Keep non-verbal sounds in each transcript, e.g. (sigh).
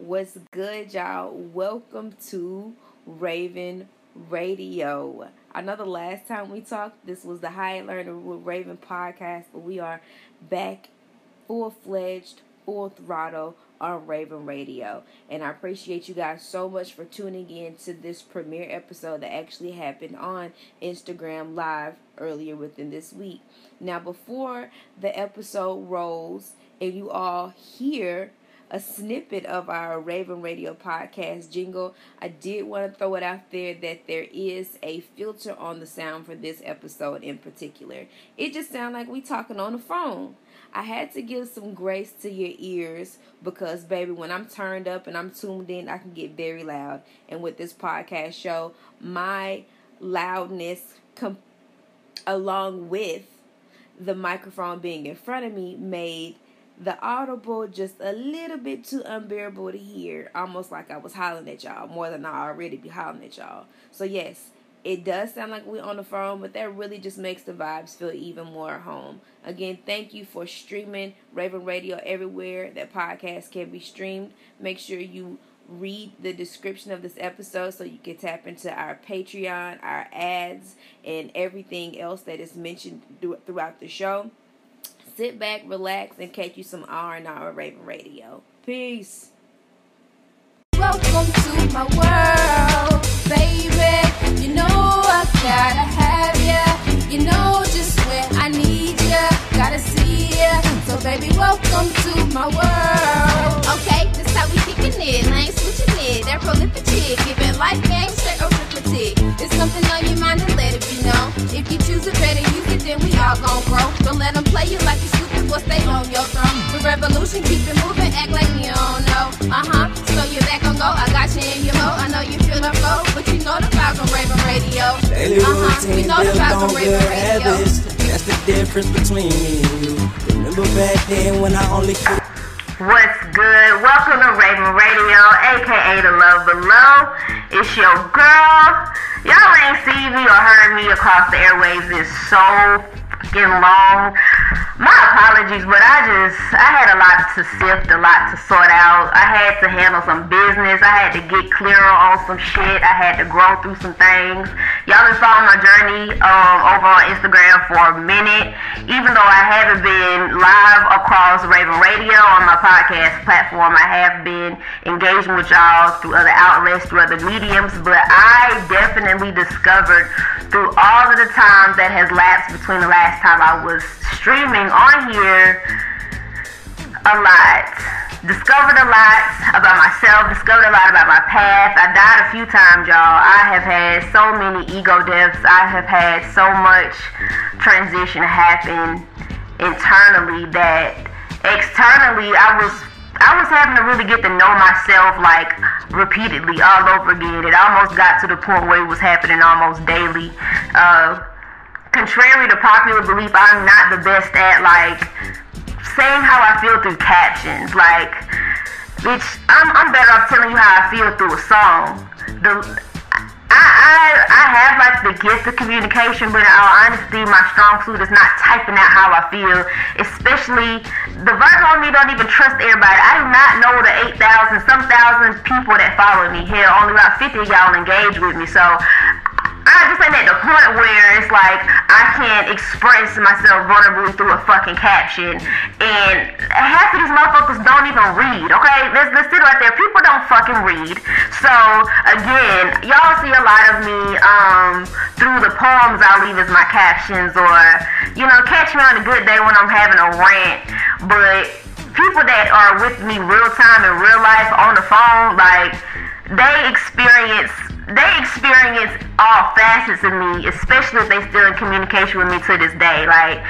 What's good, y'all? Welcome to Raven Radio. I know the last time we talked, this was the High Learner with Raven podcast, but we are back full fledged, full throttle on Raven Radio. And I appreciate you guys so much for tuning in to this premiere episode that actually happened on Instagram Live earlier within this week. Now, before the episode rolls and you all hear a snippet of our Raven Radio podcast jingle, I did want to throw it out there that there is a filter on the sound for this episode in particular. It just sounds like we talking on the phone. I had to give some grace to your ears because, baby, when I'm turned up and I'm tuned in, I can get very loud. And with this podcast show, my loudness, along with the microphone being in front of me, made the audible just a little bit too unbearable to hear, almost like I was hollering at y'all more than I already be hollering at y'all. So yes, it does sound like we're on the phone, but that really just makes the vibes feel even more home. Again, thank you for streaming Raven Radio everywhere that podcast can be streamed. Make sure you read the description of this episode so you can tap into our Patreon, our ads, and everything else that is mentioned throughout the show. Sit back, relax, and catch you some R&R Raven Radio. Peace. Welcome to my world, baby. You know I gotta have ya. You know just when I need ya, gotta see ya. So baby, welcome to my world. Okay, this how we kicking it. I ain't switching it. That prolific chick, giving life game straight arithmetic. It's something on your mind and let it be known. If you choose it better, use it, then we all gon' grow. Don't let them play you like you stupid, boy, stay on your throne. The revolution, keep it moving, act like you don't know. Uh huh. So you're back on go. I got you in your hoe. I know you feel the flow, but you know the vibes on Raven Radio. Uh huh. routine You know the vibes on on Raven Radio. habits. That's the difference between me and you. Remember back then when I only could. What's good? Welcome to Raven Radio, aka The Love Below. It's your girl. Y'all ain't seen me or heard me across the airwaves It's so fucking long. My apologies, but I just I had a lot to sift, a lot to sort out. I had to handle some business. I had to get clearer on some shit. I had to grow through some things. Y'all been following my journey um, over on Instagram for a minute. Even though I haven't been live across Raven Radio on my podcast platform, I have been engaging with y'all through other outlets, through other mediums. But I definitely discovered through all of the time that has lapsed between the last time I was streaming on here a lot. Discovered a lot about myself, discovered a lot about my path. I died a few times, y'all. I have had so many ego deaths. I have had so much transition happen internally that externally I was I was having to really get to know myself like repeatedly all over again. It almost got to the point where it was happening almost daily. Uh, contrary to popular belief, I'm not the best at like saying how I feel through captions. Like, bitch, I'm, I'm better off telling you how I feel through a song. The I, I I have like the gift of communication, but in all honesty, my strong suit is not typing out how I feel. Especially the Virgo in me don't even trust everybody. I do not know the eight thousand, some thousand people that follow me. here. only about fifty of y'all engage with me. So I just ain't at the point where it's like I can't express myself vulnerably through a fucking caption, and half of these motherfuckers don't even read. Okay, let's let's sit right there. People don't fucking read. So again, y'all see a lot of me um, through the poems I leave as my captions, or you know, catch me on a good day when I'm having a rant, but people that are with me real time in real life on the phone, like they experience they experience all facets of me, especially if they still in communication with me to this day. Like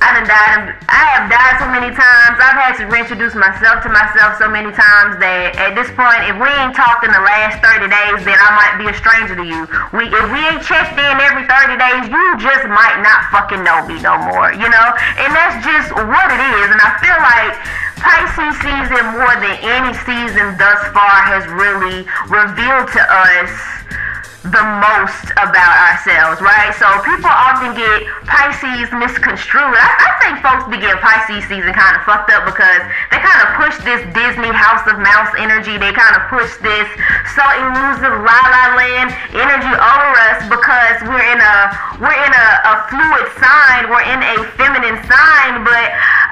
I done died. I have died so many times. I've had to reintroduce myself to myself so many times that at this point, if we ain't talked in the last 30 days, then I might be a stranger to you. We if we ain't checked in every 30 days, you just might not fucking know me no more. You know, and that's just what it is. And I feel like Pisces season more than any season thus far has really revealed to us the most about ourselves, right? So people often get Pisces misconstrued. I, I think folks begin Pisces season kind of fucked up because they kind of push this Disney House of Mouse energy. They kind of push this so elusive La La Land energy over us because we're in a we're in a, a fluid sign. We're in a feminine sign, but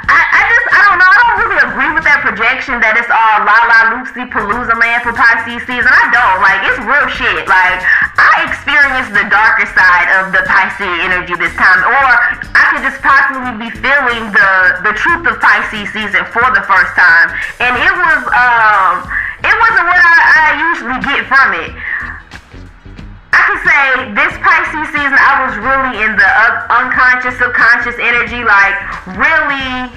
I, I just I don't know. I don't really agree with that projection that it's all La La Lucy Palooza land for Pisces season. I don't like it's real shit. Like I experienced the darker side of the Pisces energy this time, or I could just possibly be feeling the the truth of Pisces season for the first time, and it was um it wasn't what I, I usually get from it. I could say this Pisces season, I was really in the unconscious, subconscious energy, like really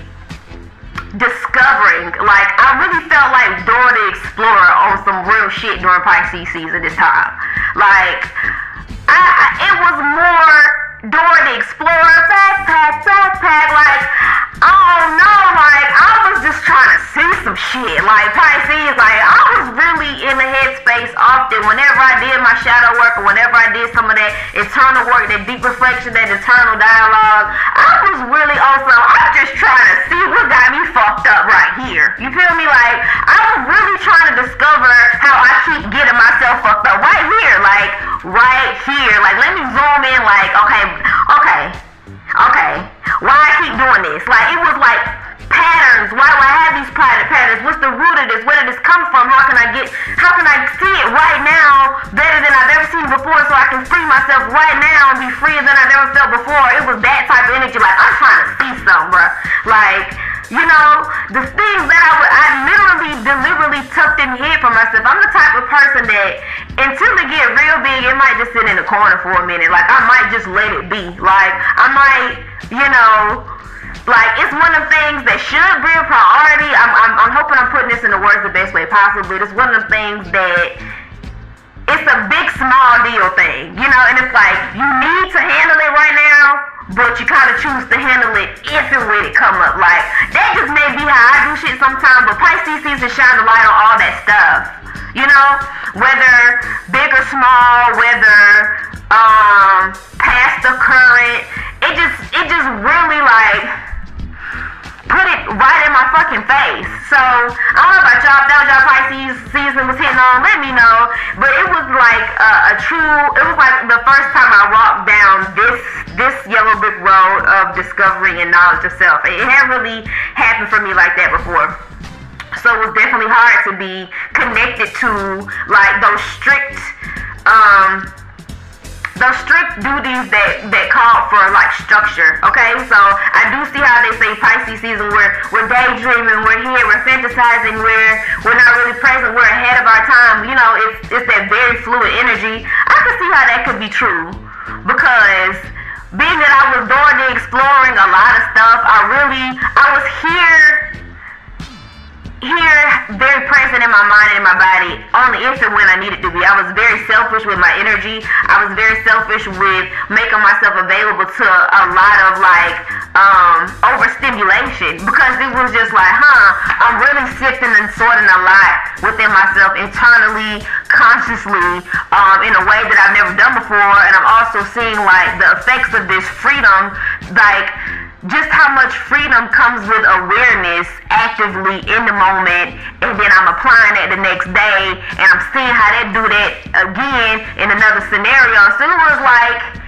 discovering. Like I really felt like Dora the Explorer on some real shit during Pisces season this time. Like I, I it was more Dora the Explorer backpack, backpack. Like oh, I don't know. Like I was just trying to see some shit. Like Pisces, like I was really in the headspace often. Whenever I did my shadow work, or whenever I did some of that internal work, that deep reflection, that internal dialogue, I was really also. I'm just trying to see what got me fucked up right here. You feel me? Like I was really trying to discover how I keep getting myself fucked up right here. Like right here. Like let me zoom in. Like okay, okay, okay. Why I keep doing this? Like it was like patterns. Why do I have these patterns? What's the root of this? Where did this come from? How can I get? How can I see it right now better than I've ever seen before, so I can free myself right now and be freer than I've ever felt before? It was that type of energy. Like I'm trying to see something, bro. Like you know, the things that I would, I literally, deliberately tucked in here for myself. I'm the type of person that until it get real big, it might just sit in the corner for a minute. Like I might just let it be. Like I might, you know. Like it's one of the things that should be a priority. I'm, I'm, I'm hoping I'm putting this in the words the best way possible. It's one of the things that it's a big small deal thing, you know. And it's like you need to handle it right now, but you kind of choose to handle it if and when it come up. Like that just may be how I do shit sometimes. But Pisces season shine the light on all that stuff, you know. Whether big or small, whether um past or current, it just it just really like put it right in my fucking face. So I don't know about y'all. That was y'all Pisces season was hitting on. Let me know. But it was like a, a true. It was like the first time I walked down this this yellow brick road of discovery and knowledge of self. It hadn't really happened for me like that before. So it was definitely hard to be connected to like those strict um those strict duties that that call for like structure. Okay, so I do see how they say Pisces season. We're we're daydreaming, we're here, we're fantasizing, we're we're not really present, we're ahead of our time. You know, it's it's that very fluid energy. I can see how that could be true because being that I was the exploring a lot of stuff, I really I was here here very present in my mind and in my body only if and when I needed to be. I was very selfish with my energy. I was very selfish with making myself available to a lot of like um overstimulation because it was just like, huh, I'm really sifting and sorting a lot within myself internally, consciously, um, in a way that I've never done before. And I'm also seeing like the effects of this freedom, like just how much freedom comes with awareness actively in the moment and then I'm applying it the next day and I'm seeing how they do that again in another scenario. So it was like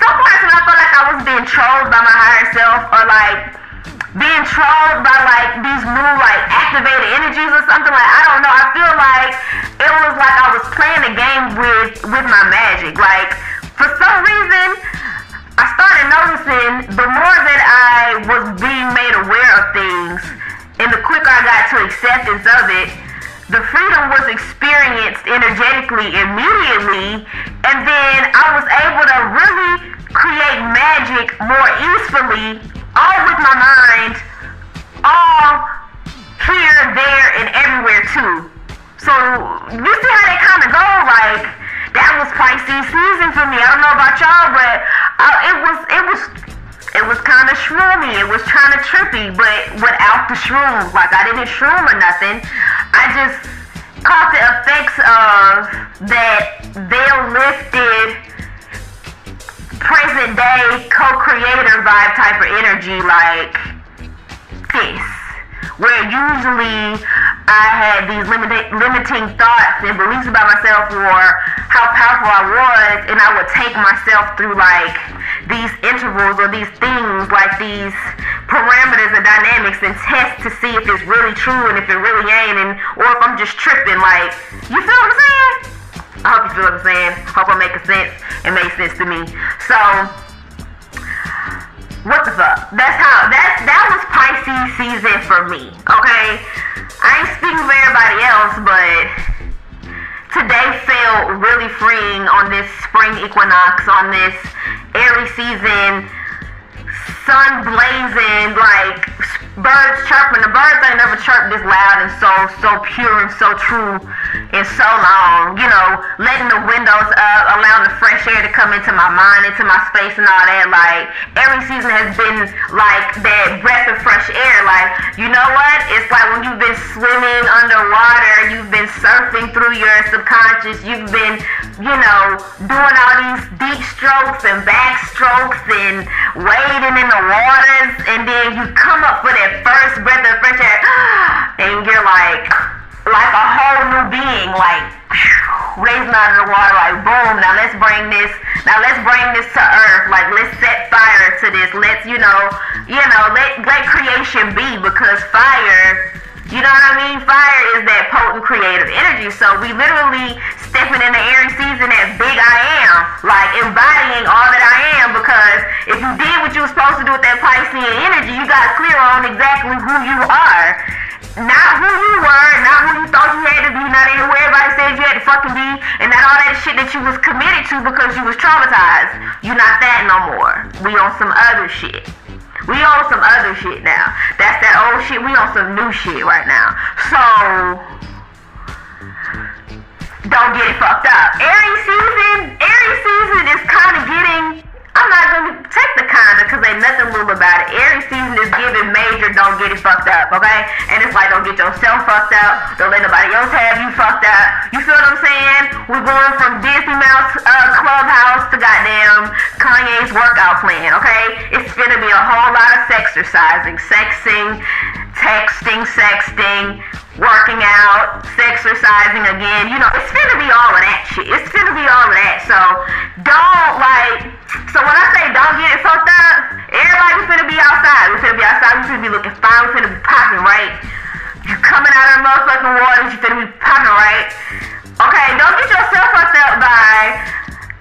some parts when I felt like I was being trolled by my higher self or like being trolled by like these new like activated energies or something like I don't know. I feel like it was like I was playing a game with with my magic. Like for some reason I started noticing the more that I was being made aware of things and the quicker I got to acceptance of it, the freedom was experienced energetically immediately, and then I was able to really create magic more easily, all with my mind, all here, there, and everywhere too. So you see how they kind of go, like that was Pisces season for me. I don't know about y'all, but uh, it was it was it was kind of shroomy. It was kind of trippy, but without the shroom. Like I didn't shroom or nothing. I just caught the effects of that veil lifted present day co-creator vibe type of energy like this where usually I had these limiting limiting thoughts and beliefs about myself or how powerful I was and I would take myself through like these intervals or these things like these parameters and dynamics and test to see if it's really true and if it really ain't and or if I'm just tripping like you feel what I'm saying? I hope you feel what I'm saying. Hope I'm making sense. It makes sense to me. So what the fuck? That's how that's that was Pisces season for me. Okay, I ain't speaking for everybody else, but today felt really freeing on this spring equinox, on this airy season, sun blazing, like birds chirping. The birds ain't never chirped this loud and so so pure and so true and so long. You know, letting the windows up, allowing the fresh air to come into my mind, into my space and all that. Like every season has been like that breath of fresh air. Like you know what? It's like when you've been swimming underwater, you've been surfing through your subconscious, you've been you know doing all these deep strokes and back strokes and wading in the waters, and then you come up for that first breath of fresh air, (gasps) and you're like, like a whole new being, like raising out of the water, like boom. Now let's bring this. Now let's bring this to earth. Like let's set fire to this. Let's you know, you know, let let creation be because fire. You know what I mean? Fire is that potent creative energy. So we literally stepping in the Aries season as big I am, like embodying all that I am. Because if you did what you were supposed to do with that Piscean energy, you got clear on exactly who you are. Not who you were, not who you thought you had to be, not who everybody said you had to fucking be, and not all that shit that you was committed to because you was traumatized. You're not that no more. We on some other shit. We on some other shit now. That's that old shit. We on some new shit right now. So don't get it fucked up. Aries season, Aries season is kind of getting. I'm not gonna take the kinda because ain't nothing little about it. Aries season is giving major. Don't get it fucked up, okay? And it's like don't get yourself fucked up. Don't let nobody else have you fucked up. You feel what I'm saying? We're going from Disney Mouse uh, Clubhouse to goddamn Kanye's workout plan, okay? It's gonna be a whole lot of sexercising, sexing, texting, sexting, working out, exercising again. You know, it's gonna be all of that shit. It's gonna be all of that. So don't like. So when I say don't get it fucked up, everybody's gonna be outside. We're gonna be outside. We're gonna be looking fine. We're gonna be popping, right? You coming out of the motherfucking waters. You're gonna be popping, right? Okay, don't get yourself fucked up by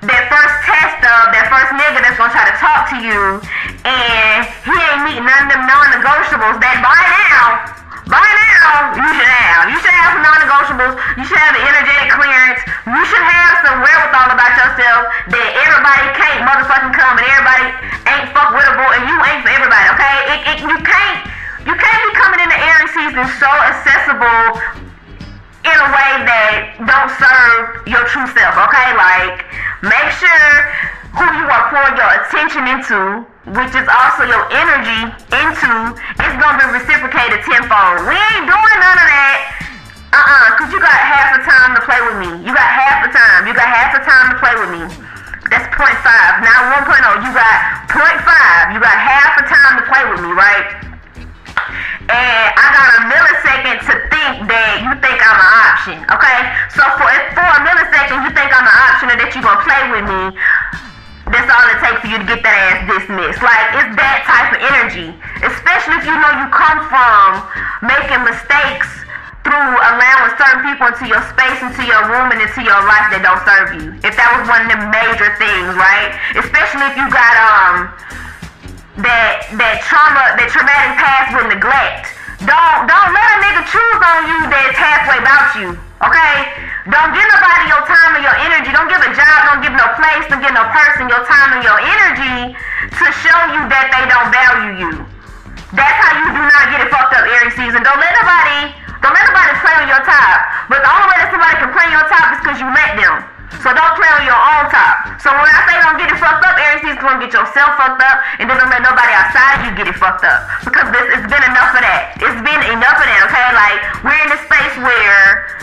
that first test of that first nigga that's gonna try to talk to you and he ain't meeting none of them non-negotiables that by now, by now, you should have. You should have some non-negotiables. You should have the energetic clearance. You should have some wherewithal about yourself that everybody can't motherfucking come and everybody ain't fuck wittable and you ain't for everybody, okay? It, it, you can't you can't be coming in the Aries season so accessible in a way that don't serve your true self, okay? Like, make sure who you are pouring your attention into, which is also your energy into, is gonna be reciprocated tenfold. We ain't doing none of that. Uh-uh, cause you got half the time to play with me. You got half the time. You got half the time to play with me. That's 0.5, not 1.0. point oh. You got 0.5. You got half the time to play with me, right? and I got a millisecond to think that you think I'm an option, okay? So for for a millisecond you think I'm an option and that you're gonna play with me, that's all it takes for you to get that ass dismissed. Like it's that type of energy. Especially if you know you come from making mistakes through allowing certain people into your space, into your room, and into your life that don't serve you. If that was one of the major things, right? Especially if you got um that that trauma, that traumatic past with neglect. Don't don't let a nigga choose on you that's halfway about you. Okay? Don't give nobody your time and your energy. Don't give a job, don't give no place, don't give no person your time and your energy to show you that they don't value you. That's how you do not get it fucked up Aries season. Don't let nobody don't let nobody play on your top. But the only way that somebody can play on your top is because you let them. So don't play on your own top. So when I say don't get it fucked up, Aries season gonna get yourself fucked up, and then don't let nobody outside you get it fucked up. Because this it's been enough of that. It's been enough of that, okay? Like we're in a space where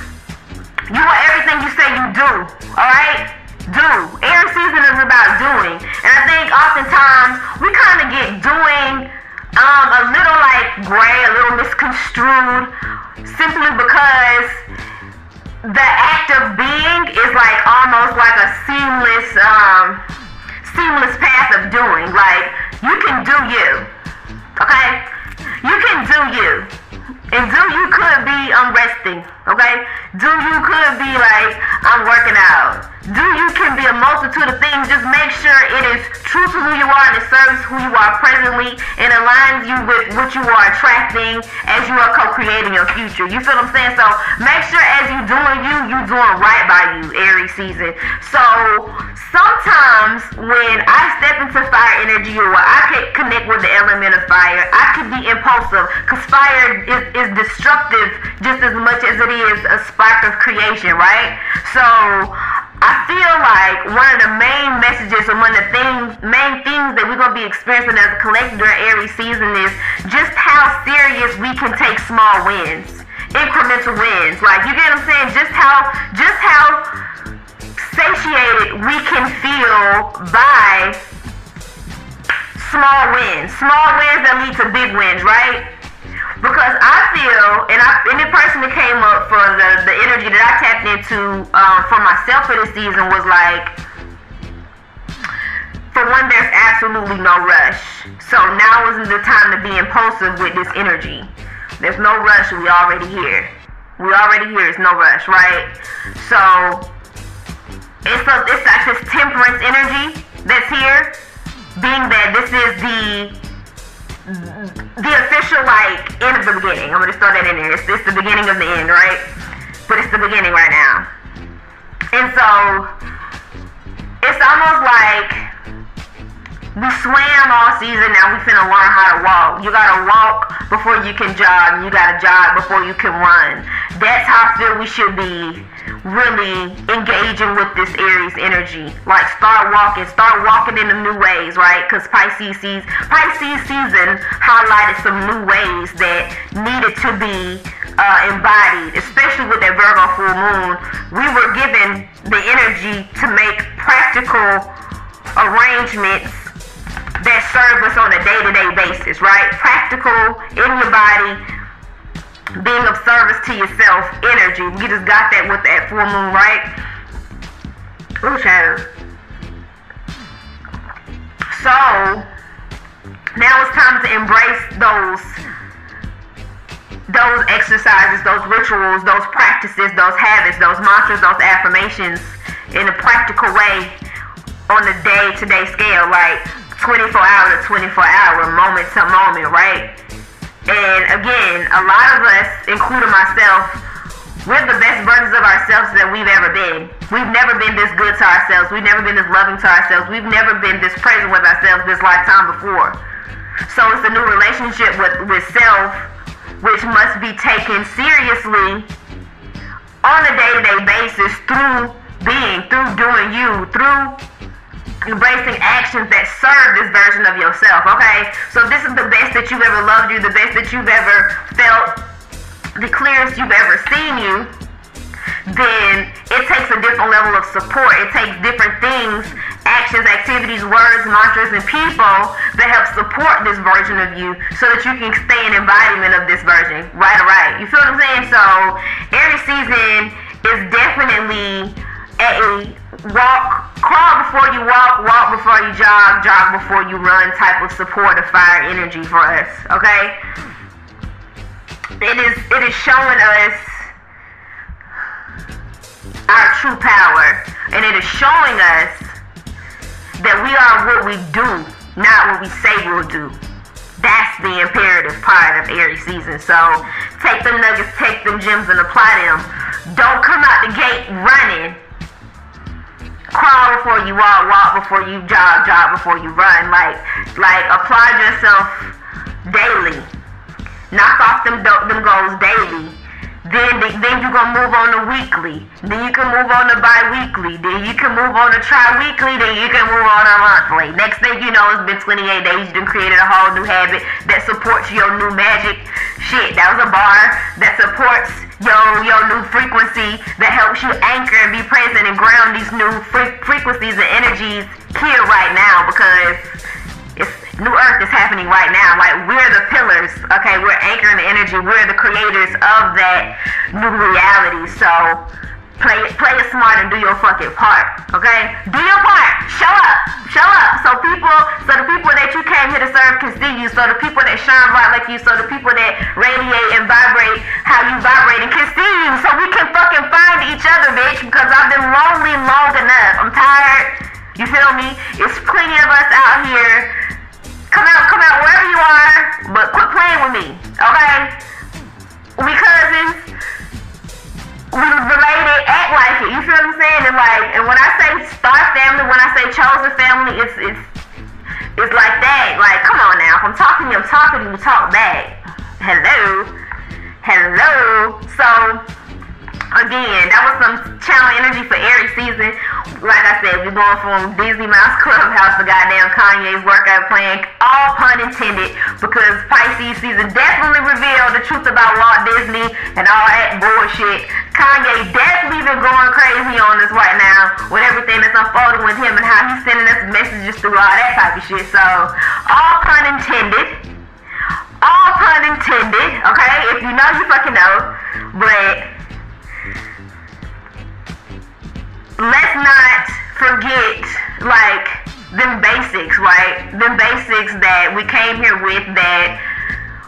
You want everything you say you do. Alright? Do. Aries season is about doing. And I think oftentimes we kind of get doing um, a little like gray, a little misconstrued, simply because the act of being is like almost like a seamless, um, seamless path of doing. Like you can do you, okay? You can do you, and do you could be unresting, okay? Do you could be like I'm working out. Do you can be a multitude of things. Just make sure it is true to who you are and it serves who you are presently and aligns you with what you are attracting as you are co-creating your future. You feel what I'm saying? So make sure as you doing you, you doing right by you, Aries season. So sometimes when I step into fire energy or I can connect with the element of fire, I can be impulsive because fire is, is destructive just as much as it is a spark of creation, right? So I feel like one of the main messages and one of the things, main things that we're gonna be experiencing as a collective during Aries season is just how serious we can take small wins, incremental wins. Like you get what I'm saying? Just how, just how satiated we can feel by small wins, small wins that lead to big wins, right? Because I feel, and I, the person that came up for the, the energy that I tapped into um, for myself for this season was like, for one, there's absolutely no rush. So now isn't the time to be impulsive with this energy. There's no rush. We already here. We already here. It's no rush, right? So it's a, it's like this temperance energy that's here, being that this is the the official like end of the beginning. I'm gonna throw that in there. It's, it's the beginning of the end, right? But it's the beginning right now. And so it's almost like we swam all season, now we finna learn how to walk. You gotta walk before you can jog, you gotta jog before you can run. That's how I feel we should be really engaging with this Aries energy. Like start walking, start walking in the new ways, right? Because Pisces season, Pisces season highlighted some new ways that needed to be uh, embodied, especially with that Virgo full moon. We were given the energy to make practical arrangements that serve us on a day-to-day basis, right? Practical in your body, being of service to yourself, energy. We just got that with that full moon, right? Ooh, child. So now it's time to embrace those those exercises, those rituals, those practices, those habits, those mantras, those affirmations in a practical way on a day-to-day scale, like 24 hour to 24 hour, moment to moment, right? And again, a lot of us, including myself, we're the best versions of ourselves that we've ever been. We've never been this good to ourselves. We've never been this loving to ourselves. We've never been this present with ourselves this lifetime before. So it's a new relationship with, with self, which must be taken seriously on a day-to-day basis through being, through doing you, through embracing actions that serve this version of yourself, okay? So this is the best that you've ever loved you, the best that you've ever felt, the clearest you've ever seen you, then it takes a different level of support. It takes different things, actions, activities, words, mantras, and people that help support this version of you so that you can stay in embodiment of this version. Right or right. You feel what I'm saying? So every season is definitely a walk, crawl before you walk, walk before you jog, jog before you run type of support of fire energy for us. Okay? It is it is showing us our true power. And it is showing us that we are what we do, not what we say we'll do. That's the imperative part of Aries season. So take them nuggets, take them gems, and apply them. Don't come out the gate running. Crawl before you walk, walk before you jog, jog before you run. Like, like apply yourself daily. Knock off them them goals daily. Then Then, you're gonna move on to weekly. Then you can move on to bi-weekly. Then you can move on to tri-weekly. Then you can move on to monthly. Next thing you know, it's been 28 days. You done created a whole new habit that supports your new magic. Shit, that was a bar that supports your your new frequency that helps you anchor and be present and ground these new fre- frequencies and energies here right now because new earth is happening right now. Like we're the pillars, okay? We're anchoring the energy. We're the creators of that new reality. So play it, play it smart and do your fucking part, okay? Do your part. Show up, show up. So people, so the people that you came here to serve can see you. So the people that shine bright like you. So the people that radiate and vibrate how you vibrate and can see you. So we can fucking find each other, bitch. Because I've been lonely long enough. I'm tired. You feel me? It's plenty of us out here come out, come out wherever you are, but quit playing with me, okay? We cousins, we related, act like it. You feel what I'm saying? And like, and when I say star family, when I say chosen family, it's it's it's like that. Like, come on now, if I'm talking, I'm talking, to you talk back. Hello, hello. So again, that was some channel energy for Aries season. Like I said, we're going from Disney Mouse Clubhouse to goddamn Kanye's workout plan. All pun intended, because Pisces season definitely revealed the truth about Walt Disney and all that bullshit. Kanye definitely been going crazy on us right now with everything that's unfolding with him and how he's sending us messages through all that type of shit. So, all pun intended. All pun intended, okay? If you know, you fucking know. But let's not forget like them basics, right? Them basics that we came here with that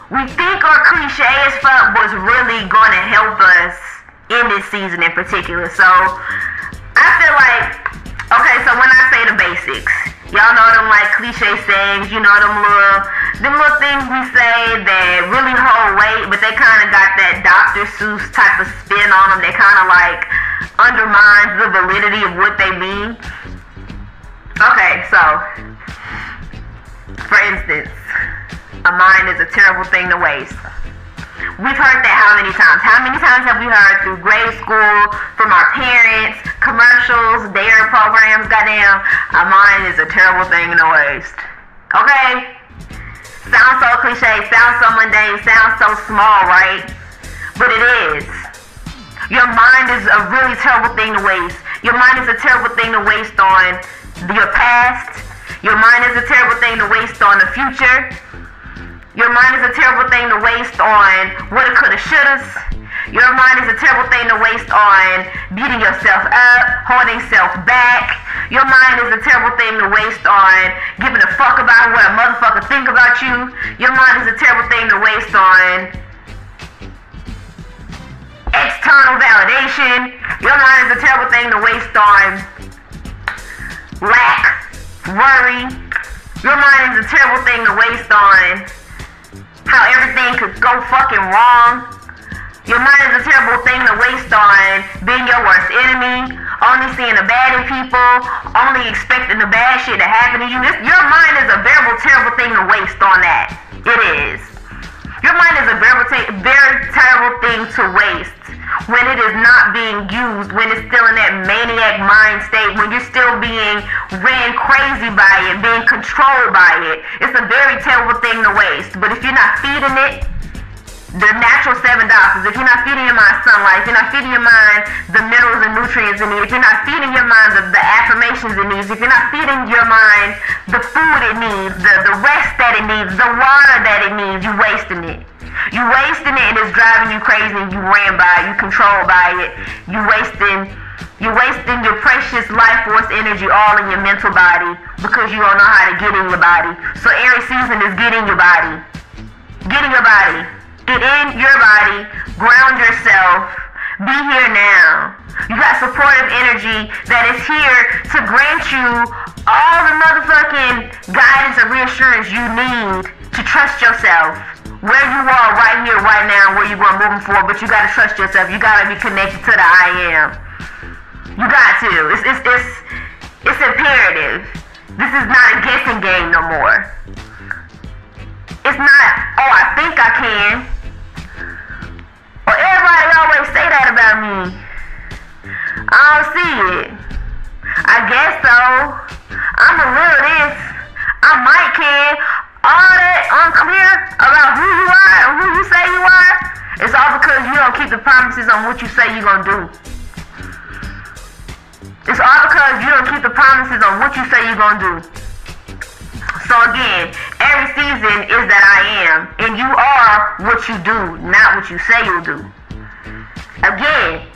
we think are cliche as fuck was really gonna help us in this season in particular. So I feel like okay, so when I say the basics, y'all know them like cliche sayings, you know them little them little things we say that really hold weight, but they kind of got that Dr. Seuss type of spin on them. They kind of like undermines the validity of what they mean. Okay, so for instance, a mind is a terrible thing to waste. We've heard that how many times? How many times have we heard through grade school, from our parents, commercials, dare programs, goddamn, a mind is a terrible thing to waste. Okay? Sounds so cliche, sounds so mundane, sounds so small, right? But it is. Your mind is a really terrible thing to waste. Your mind is a terrible thing to waste on your past. Your mind is a terrible thing to waste on the future. Your mind is a terrible thing to waste on woulda, coulda, shouldas. Your mind is a terrible thing to waste on beating yourself up, holding self back. Your mind is a terrible thing to waste on giving a fuck about what a motherfucker think about you. Your mind is a terrible thing to waste on external validation. Your mind is a terrible thing to waste on lack, worry. Your mind is a terrible thing to waste on how everything could go fucking wrong. Your mind is a terrible thing to waste on being your worst enemy, only seeing the bad in people, only expecting the bad shit to happen to you. This, your mind is a very terrible thing to waste on that. It is. Your mind is a very, very terrible thing to waste when it is not being used, when it's still in that maniac mind state, when you're still being ran crazy by it, being controlled by it. It's a very terrible thing to waste. But if you're not feeding it, the natural seven doctors, if you're not feeding your mind sunlight, if you're not feeding your mind the minerals and nutrients it needs, if you're not feeding your mind the, the affirmations it needs, if you're not feeding your mind the food it needs, the, the rest that it needs, the water that it needs, you're wasting it. You wasting it and it's driving you crazy and you ran by it, you controlled by it, you wasting you're wasting your precious life force energy all in your mental body because you don't know how to get in your body. So Aries season is get in your body. Get in your body. Get in your body. Ground yourself. Be here now. You got supportive energy that is here to grant you all the motherfucking guidance and reassurance you need to trust yourself where you are right here, right now, where you are moving forward, but you gotta trust yourself. You gotta be connected to the I am. You got to. It's it's it's it's imperative. This is not a guessing game no more. It's not, oh I think I can. Well everybody always say that mean, I don't see it. I guess so. I'm a little this. I might can. All that unclear about who you are and who you say you are, it's all because you don't keep the promises on what you say you're gonna do. It's all because you don't keep the promises on what you say you're gonna do. So again, every season is that I am, and you are what you do, not what you say you'll do. Again,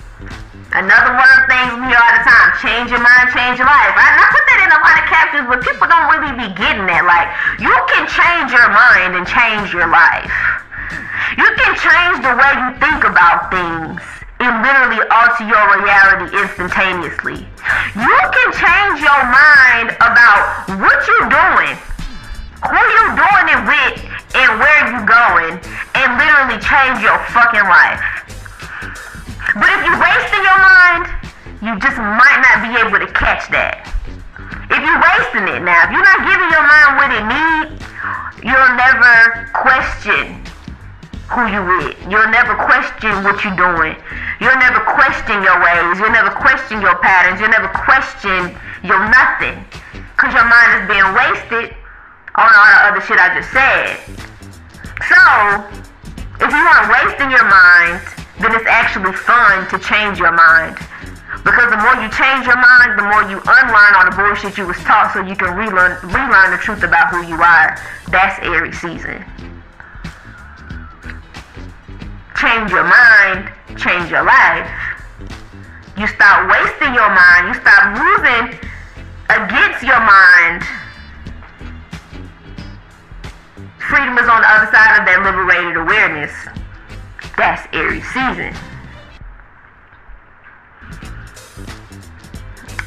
another one of the things we hear all the time: change your mind, change your life. I, I put that in a lot of captions, but people don't really be getting that. Like, you can change your mind and change your life. You can change the way you think about things and literally alter your reality instantaneously. You can change your mind about what you're doing, who you're doing it with, and where you're going, and literally change your fucking life. But if you're wasting your mind, you just might not be able to catch that. If you're wasting it now, if you're not giving your mind what it needs, you'll never question who you with. You'll never question what you're doing. You'll never question your ways. You'll never question your patterns. You'll never question your nothing. Because your mind is being wasted on all the other shit I just said. So, if you waste in your mind, then it's actually fun to change your mind. Because the more you change your mind, the more you unlearn all the bullshit you was taught so you can relearn, relearn the truth about who you are. That's Aries season. Change your mind, change your life. You stop wasting your mind, you stop moving against your mind. Freedom is on the other side of that liberated awareness. That's Aries season.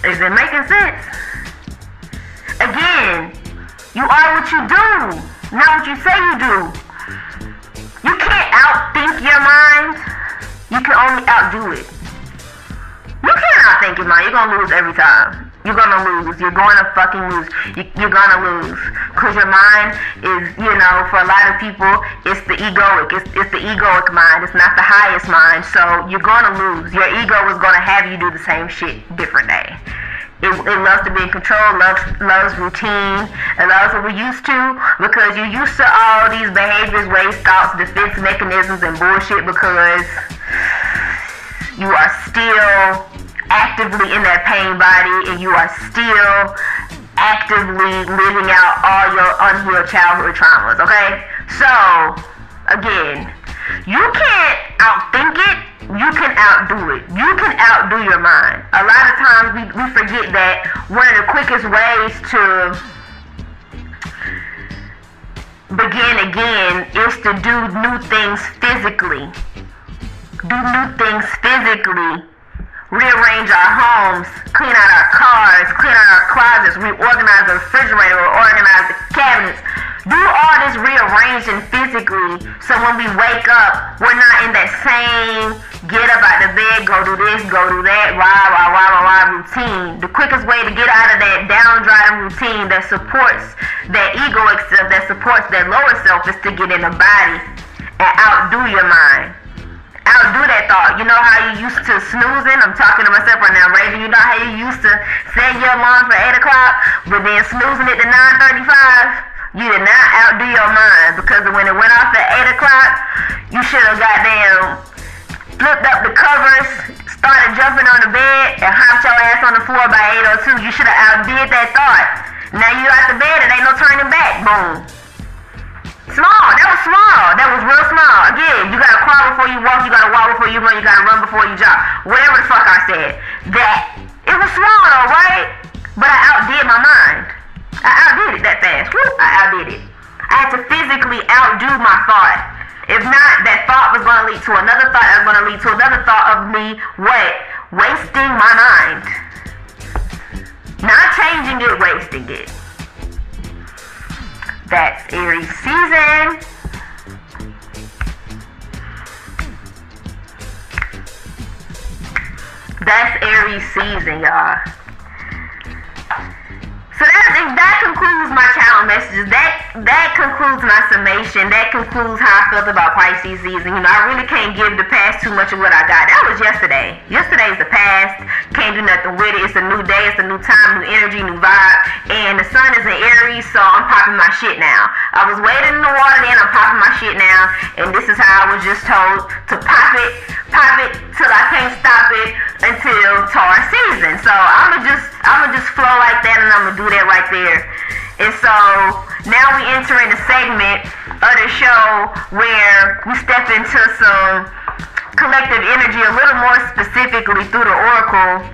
Is it making sense? Again, you are what you do, not what you say you do. You can't outthink your mind. You can only outdo it. You can't outthink your mind. You're gonna lose every time. You're gonna lose. You're to fucking lose. You, you're gonna lose. Cause your mind is, you know, for a lot of people, it's the egoic. It's, it's the egoic mind. It's not the highest mind. So you're gonna lose. Your ego is gonna have you do the same shit different day. It, it loves to be in control, loves loves routine, it loves what we're used to because you're used to all these behaviors, ways, thoughts, defense mechanisms, and bullshit because you are still actively in that pain body and you are still actively living out all your unhealed childhood traumas, okay? So, again, you can't outthink it, you can outdo it. You can outdo your mind. A lot of times we, we forget that one of the quickest ways to begin again is to do new things physically. Do new things physically. Rearrange our homes, clean out our cars, clean out our closets, reorganize the refrigerator, organize the cabinets. Do all this rearranging physically so when we wake up, we're not in that same get up out of bed, go do this, go do that, wah, wah, wah, wah, wah routine. The quickest way to get out of that downtrodden routine that supports that egoic self, that supports that lower self is to get in the body and outdo your mind. Outdo that thought. You know how you used to snoozing? I'm talking to myself right now, Raven. You know how you used to set your alarm for 8 o'clock, but then snoozing it to 9.35? You did not outdo your mind because when it went off at 8 o'clock, you should have got down, flipped up the covers, started jumping on the bed, and hopped your ass on the floor by 8.02. You should have outdid that thought. Now you out the bed, it ain't no turning back. Boom. Small. That was small. That was real small. Again, you gotta crawl before you walk, you gotta walk before you run, you gotta run before you jog. Whatever the fuck I said. That. It was small though, right? But I outdid my mind. I outdid it that fast. Woo, I outdid it. I had to physically outdo my thought. If not, that thought was to lead to another thought. That was to lead to another thought of me, what? Wasting my mind. Not changing it, wasting it. That's Aries season. That's Aries season, y'all. So that that concludes my channel messages. That that concludes my summation. That concludes how I felt about Pisces season. You know, I really can't give the past too much of what I got. That was yesterday. Yesterday is the past. Can't do nothing with it. It's a new day. It's a new time, new energy, new vibe. And the sun is in Aries, so I'm popping my shit now. I was waiting in the water, then I'm popping my shit now. And this is how I was just told to pop it, pop it till I can't stop it until Taurus season. So I'ma just I'ma just flow like that, and I'ma do that right there. And so now we enter in a segment of the show where we step into some collective energy a little more specifically through the oracle.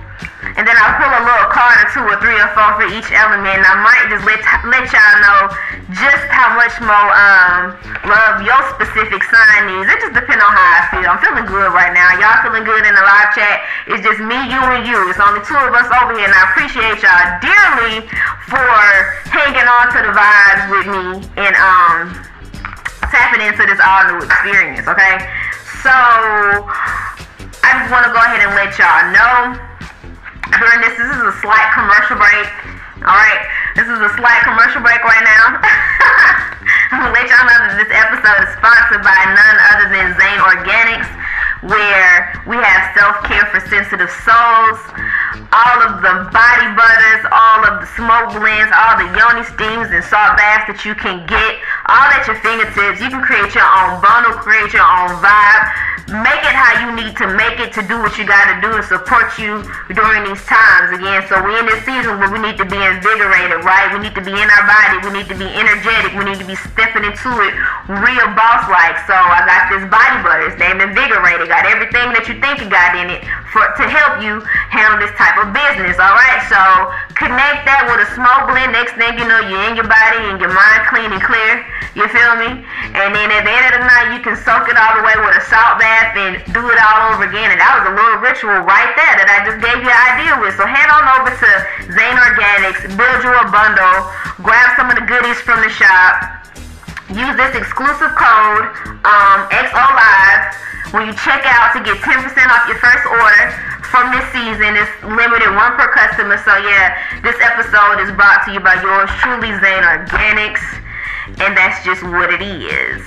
And then I'll pull a little card or two or three or four for each element. And I might just let, let y'all know just how much more um, love your specific sign needs. It just depends on how I feel. I'm feeling good right now. Y'all feeling good in the live chat. It's just me, you, and you. It's only two of us over here. And I appreciate y'all dearly for hanging on to the vibes with me and um, tapping into this all new experience, okay? So I just want to go ahead and let y'all know during this, this is a slight commercial break. All right, this is a slight commercial break right now. (laughs) I'm gonna let y'all know that this episode is sponsored by none other than Zane Organics, where we have self-care for sensitive souls. All of the body butters, all of the smoke blends, all the yoni steams and salt baths that you can get, all at your fingertips. You can create your own bundle, create your own vibe. Make it how you need to make it to do what you got to do to support you during these times again. So we're in this season where we need to be invigorated, right? We need to be in our body. We need to be energetic. We need to be stepping into it real boss like. So I got this body butter. It's named Invigorated. Got everything that you think you got in it for to help you handle this type of business. All right. So connect that with a smoke blend. Next thing you know, you're in your body and your mind clean and clear. You feel me? And then at the end of the night, you can soak it all the way with a salt bath and do it all over again. And that was a little ritual right there that I just gave you an idea with. So head on over to Zane Organics, build you a bundle, grab some of the goodies from the shop. Use this exclusive code um, XOLive when you check out to get 10% off your first order from this season. It's limited one per customer. So yeah, this episode is brought to you by yours truly, Zane Organics. And that's just what it is.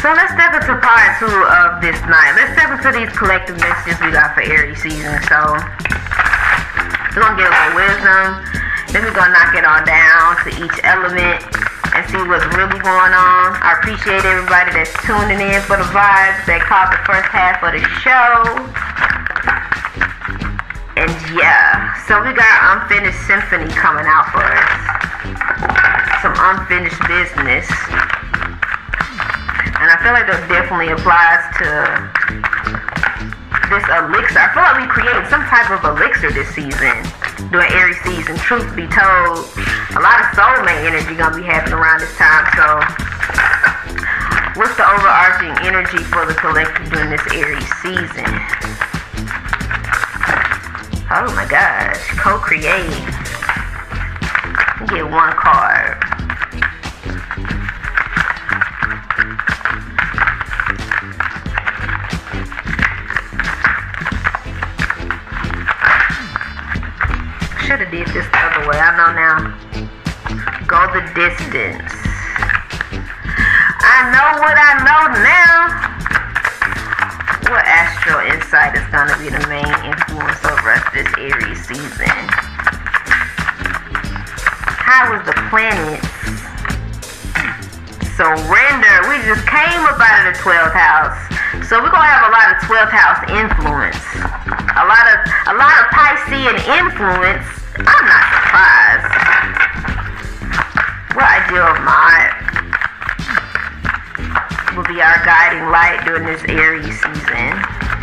So let's step into part two of this night. Let's step into these collective messages we got for Aries season. So we're gonna get a little wisdom. Then we're gonna knock it all down to each element and see what's really going on. I appreciate everybody that's tuning in for the vibes that caught the first half of the show. And yeah, so we got Unfinished Symphony coming out for us. Some unfinished business. And I feel like that definitely applies to this elixir. I feel like we created some type of elixir this season during Aries season. Truth be told, a lot of soulmate energy gonna be happening around this time. So, what's the overarching energy for the collective during this Aries season? Oh my gosh, co-create. Get one card. Should have did this the other way. I know now. Go the distance. I know what I know now. What astral insight is gonna be the main influence over us this Aries season? How was the planets? Surrender. We just came up out of the 12th house. So we're gonna have a lot of 12th house influence. A lot of a lot of Piscean influence. I'm not surprised. What ideal mind will be our guiding light during this Aries season.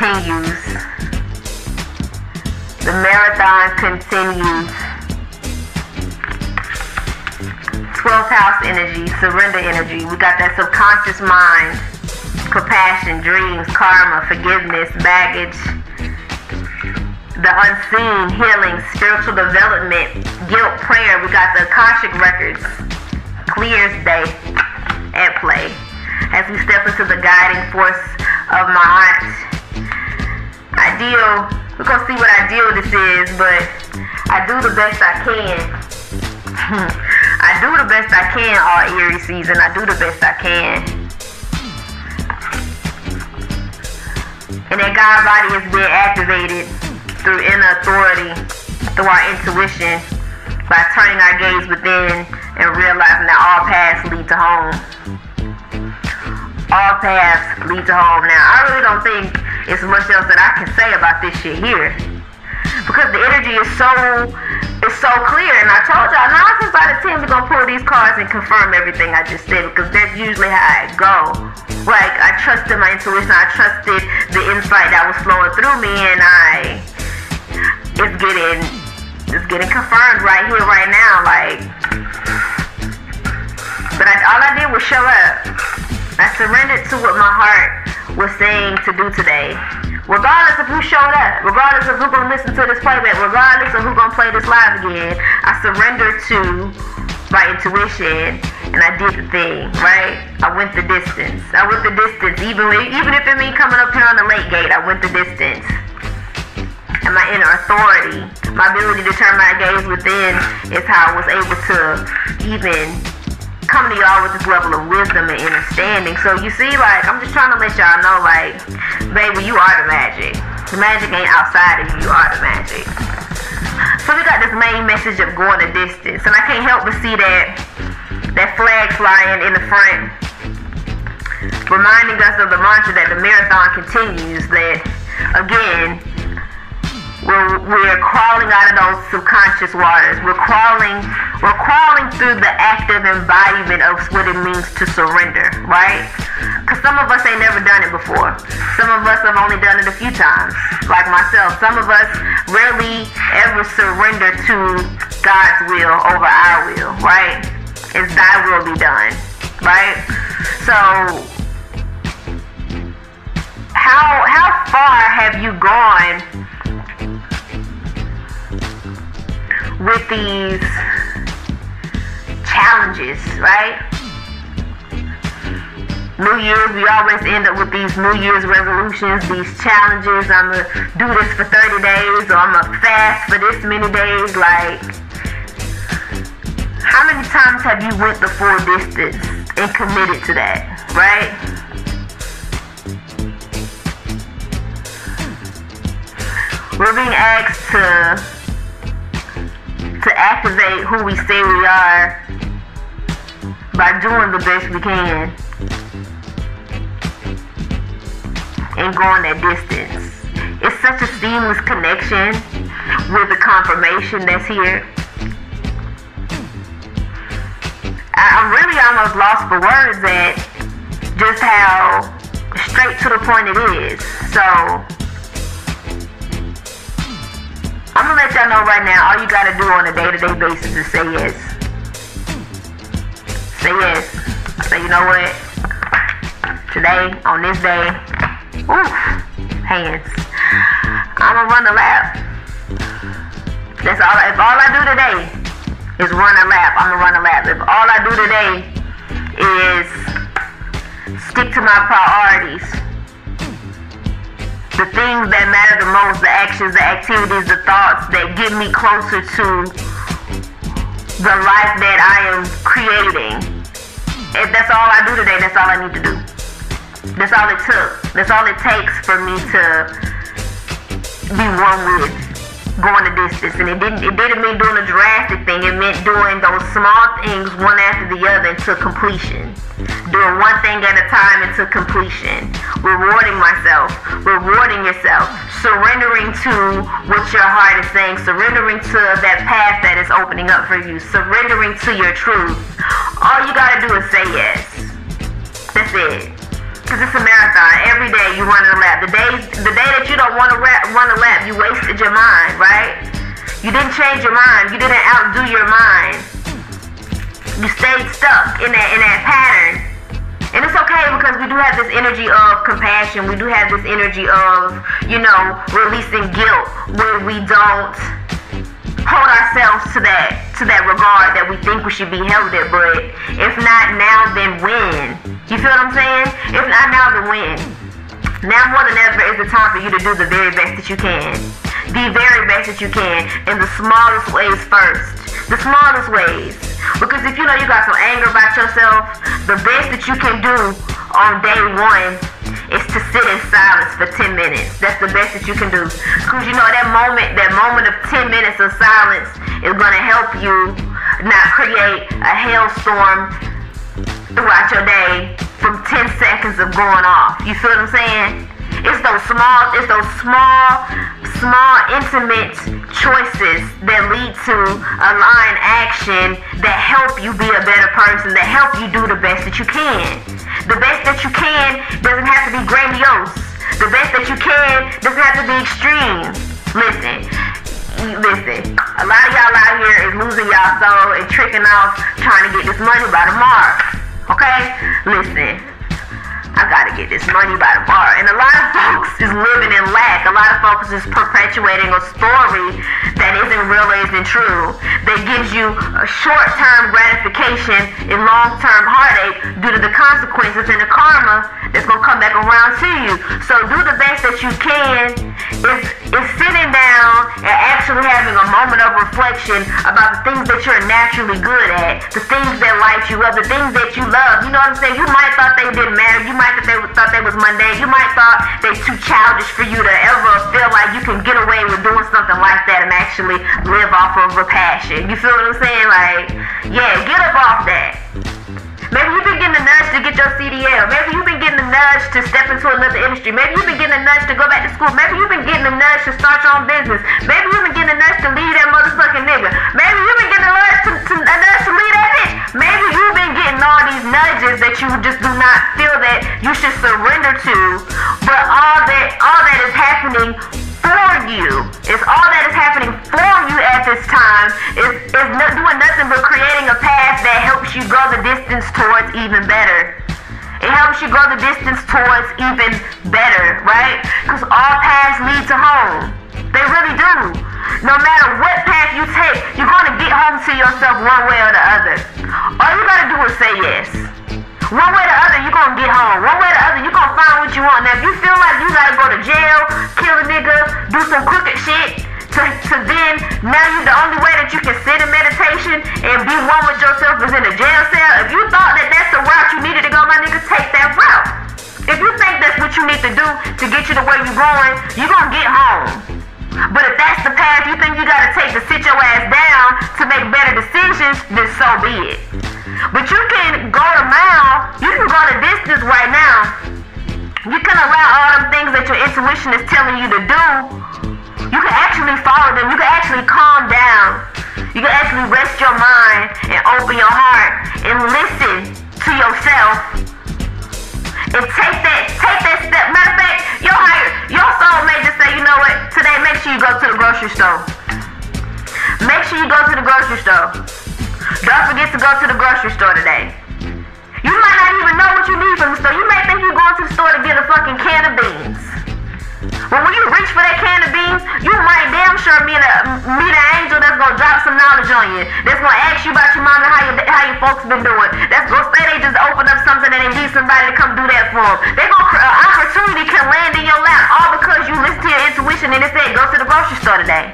Continues. The marathon continues. 12th house energy, surrender energy. We got that subconscious mind, compassion, dreams, karma, forgiveness, baggage, the unseen, healing, spiritual development, guilt, prayer. We got the Akashic records, clear as day at play as we step into the guiding force of my aunt. Ideal, we're gonna see what ideal this is, but I do the best I can. (laughs) I do the best I can all Aries season. I do the best I can. And that God body is being activated through inner authority, through our intuition, by turning our gaze within and realizing that all paths lead to home. All paths lead to home. Now, I really don't think it's much else that I can say about this shit here. Because the energy is so it's so clear and I told y'all nine times out of ten we're gonna pull these cards and confirm everything I just said because that's usually how it go. Like I trusted my intuition, I trusted the insight that was flowing through me and I it's getting it's getting confirmed right here, right now, like but I, all I did was show up. I surrendered to what my heart was saying to do today. Regardless of who showed up, regardless of who gonna listen to this playback, regardless of who gonna play this live again, I surrendered to my intuition and I did the thing, right? I went the distance. I went the distance. Even even if it means coming up here on the late gate, I went the distance. And my inner authority, my ability to turn my gaze within is how I was able to even come to y'all with this level of wisdom and understanding. So you see, like, I'm just trying to let y'all know, like, baby, you are the magic. The magic ain't outside of you, you are the magic. So we got this main message of going a distance. And I can't help but see that that flag flying in the front. Reminding us of the mantra that the marathon continues, that again, we're, we're crawling out of those subconscious waters. We're crawling, we're crawling through the active embodiment of what it means to surrender, right? Because some of us ain't never done it before. Some of us have only done it a few times, like myself. Some of us rarely ever surrender to God's will over our will, right? It's thy will be done, right? So how how far have you gone with these challenges, right? New Year's, we always end up with these New Year's resolutions, these challenges. I'm gonna do this for 30 days, or I'm gonna fast for this many days. Like, how many times have you went the full distance and committed to that, right? We're being asked to to activate who we say we are by doing the best we can and going that distance. It's such a seamless connection with the confirmation that's here. I'm really almost lost for words at just how straight to the point it is. So I'm gonna let y'all know right now, all you gotta do on a day-to-day basis is say yes. Say yes. Say, you know what? Today, on this day, oof, hands. I'm gonna run a lap. That's all. If all I do today is run a lap, I'm gonna run a lap. If all I do today is stick to my priorities, the things that matter the most, the actions, the activities, the thoughts that get me closer to the life that I am creating. If that's all I do today, that's all I need to do. That's all it took. That's all it takes for me to be one with going the distance. And it didn't it didn't mean doing a drastic thing. It meant doing those small things one after the other until completion. Doing one thing at a time until completion. Rewarding myself, rewarding yourself, surrendering to what your heart is saying, surrendering to that path that is opening up for you, surrendering to your truth. All you gotta do is say yes. That's it. Cause it's a marathon. Every day you run a lap. The day, the day that you don't want to run a lap, you wasted your mind, right? You didn't change your mind. You didn't outdo your mind. You stayed stuck in that in that pattern. And it's okay because we do have this energy of compassion. We do have this energy of, you know, releasing guilt when we don't hold ourselves to that to that regard that we think we should be held at. But if not now, then when? You feel what I'm saying? If not now, then when? Now more than ever is the time for you to do the very best that you can. The very best that you can in the smallest ways first. The smallest ways. Because if you know you got some anger about yourself, the best that you can do on day one is to sit in silence for 10 minutes. That's the best that you can do. Because you know that moment, that moment of 10 minutes of silence is going to help you not create a hailstorm throughout your day from 10 seconds of going off. You feel what I'm saying? It's those small, it's those small, small, intimate choices that lead to a line action that help you be a better person, that help you do the best that you can. The best that you can doesn't have to be grandiose. The best that you can doesn't have to be extreme. Listen, listen, a lot of y'all out here is losing y'all soul and tricking off trying to get this money by tomorrow. Okay? Listen. I gotta get this money by tomorrow. And a lot of folks is living in lack. A lot of folks is perpetuating a story that isn't real isn't true. That gives you a short-term gratification and long-term heartache due to the consequences and the karma that's gonna come back around to you. So do the best that you can is is sitting down and actually having a moment of reflection about the things that you're naturally good at, the things that light you up, the things that you love. You know what I'm saying? You might thought they didn't matter. You might they thought they was mundane. You might thought they too childish for you to ever feel like you can get away with doing something like that and actually live off of a passion. You feel what I'm saying? Like, yeah, get up off that. Maybe you've been getting a nudge to get your CDL. Maybe you've been getting a nudge to step into another industry. Maybe you've been getting a nudge to go back to school. Maybe you've been getting a nudge to start your own business. Maybe you've been getting a nudge to leave that motherfucking nigga. Maybe you've been getting a nudge to, to, a nudge to leave that bitch. Maybe you've been getting all these nudges that you just do not feel that you should surrender to. But all that all that is happening for you. It's all that is happening for you at this time. It's, it's not doing nothing but creating a path that helps you go the distance towards even better. It helps you go the distance towards even better, right? Because all paths lead to home. They really do. No matter what path you take, you're gonna get home to yourself one way or the other. All you gotta do is say yes. One way or the other, you're gonna get home. One way or the other, you're gonna find what you want. Now, if you feel like you gotta go to jail, kill a nigga, do some crooked shit, to, to then, now you the only way that you can sit in meditation and be one with yourself is in a jail cell. If you thought that that's the route you needed to go, my nigga, take that route. If you think that's what you need to do to get you to where you're going, you're gonna get home. But if that's the path you think you gotta take to sit your ass down to make better decisions, then so be it. But you can go a mile, you can go the distance right now. You can allow all them things that your intuition is telling you to do. You can actually follow them. You can actually calm down. You can actually rest your mind and open your heart and listen to yourself and take that, take that step. Matter of fact, your higher, your soul may just say, you know what, today make sure you go to the grocery store. Make sure you go to the grocery store. Don't forget to go to the grocery store today. You might not even know what you need from the store. You may think you're going to the store to get a fucking can of beans. But when you reach for that can of beans, you might damn sure meet a meet an angel that's gonna drop some knowledge on you. That's gonna ask you about your mom and how your how your folks been doing. That's gonna say they just opened up something and they need somebody to come do that for them. They gonna an uh, opportunity can land in your lap all because you listen to your intuition and it said go to the grocery store today.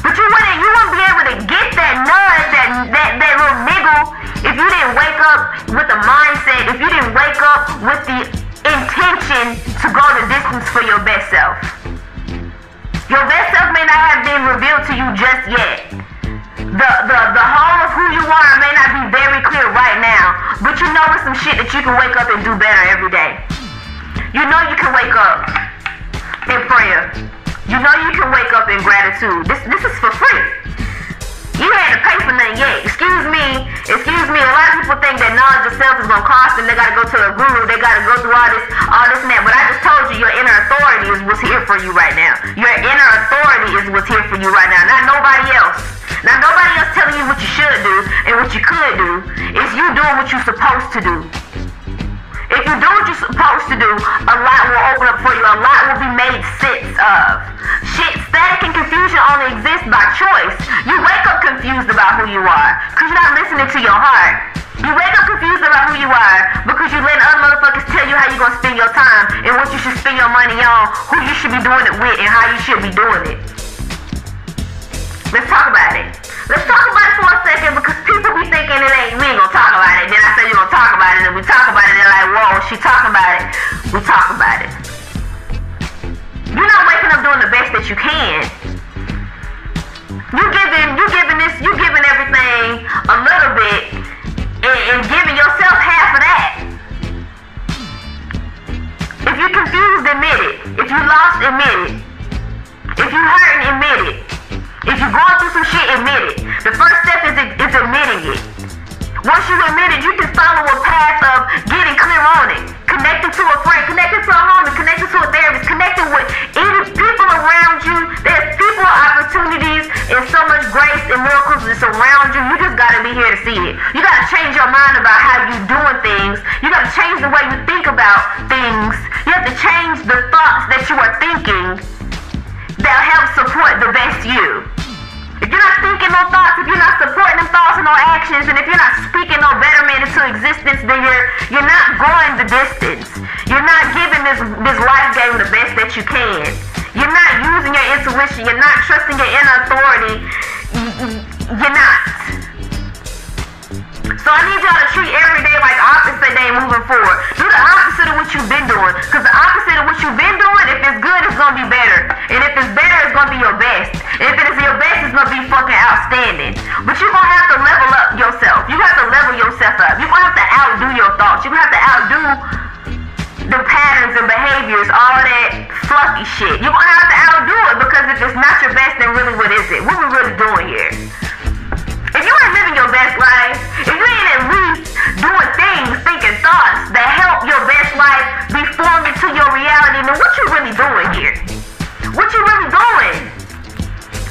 But you wouldn't you wouldn't be able to get that nudge, that that that little niggle if you didn't wake up with the mindset, if you didn't wake up with the intention to go the distance for your best self. Your best self may not have been revealed to you just yet. The, the, the whole of who you are may not be very clear right now, but you know it's some shit that you can wake up and do better every day. You know you can wake up in prayer. You know you can wake up in gratitude. This this is for free. You had to pay for nothing yet. Excuse me, excuse me. A lot of people think that knowledge of self is gonna cost them. They gotta go to a guru. They gotta go through all this, all this and that. But I just told you, your inner authority is what's here for you right now. Your inner authority is what's here for you right now, not nobody else. Not nobody else telling you what you should do and what you could do. It's you doing what you're supposed to do. If you do what you're supposed to do, a lot will open up for you. A lot will be made sense of. Shit, static and confusion only exists by choice. You wake up confused about who you are because you're not listening to your heart. You wake up confused about who you are because you let other motherfuckers tell you how you're gonna spend your time and what you should spend your money on, who you should be doing it with, and how you should be doing it. Let's talk about it. Let's talk about it for a second because people be thinking it ain't me gonna talk about it. Then I say you gonna talk about it, and we talk about it, they're like, whoa, she talking about it. We talk about it. You're not waking up doing the best that you can. You giving, you giving this, you giving everything a little bit, and, and giving yourself half of that. If you're confused, admit it. If you lost, admit it. If you hurting, admit it. If you're going through some shit, admit it. Step is, admitting it. Once you admit it, you can follow a path of getting clear on it. Connecting to a friend, connecting to a homie, connecting to a therapist, connecting with any people around you. There's people, opportunities, and so much grace and miracles that's around you. You just gotta be here to see it. You gotta change your mind about how you're doing things. You gotta change the way you think about things. You have to change the thoughts that you are thinking that'll help support the best you. If you're not thinking no thoughts, if you're not supporting them thoughts and no actions, and if you're not speaking no betterment into existence, then you're you're not going the distance. You're not giving this this life game the best that you can. You're not using your intuition. You're not trusting your inner authority. You're not. So I need y'all to treat every day like opposite day moving forward. Do the opposite of what you've been doing. Because the opposite of what you've been doing, if it's good, it's going to be better. And if it's better, it's going to be your best. And if it is your best, it's going to be fucking outstanding. But you're going to have to level up yourself. You have to level yourself up. You're going to have to outdo your thoughts. You're going to have to outdo the patterns and behaviors, all that fluffy shit. You're to have to outdo it because if it's not your best, then really what is it? What we really doing here? If you ain't living your best life, if you ain't at least doing things, thinking thoughts that help your best life be formed into your reality, then what you really doing here? What you really doing?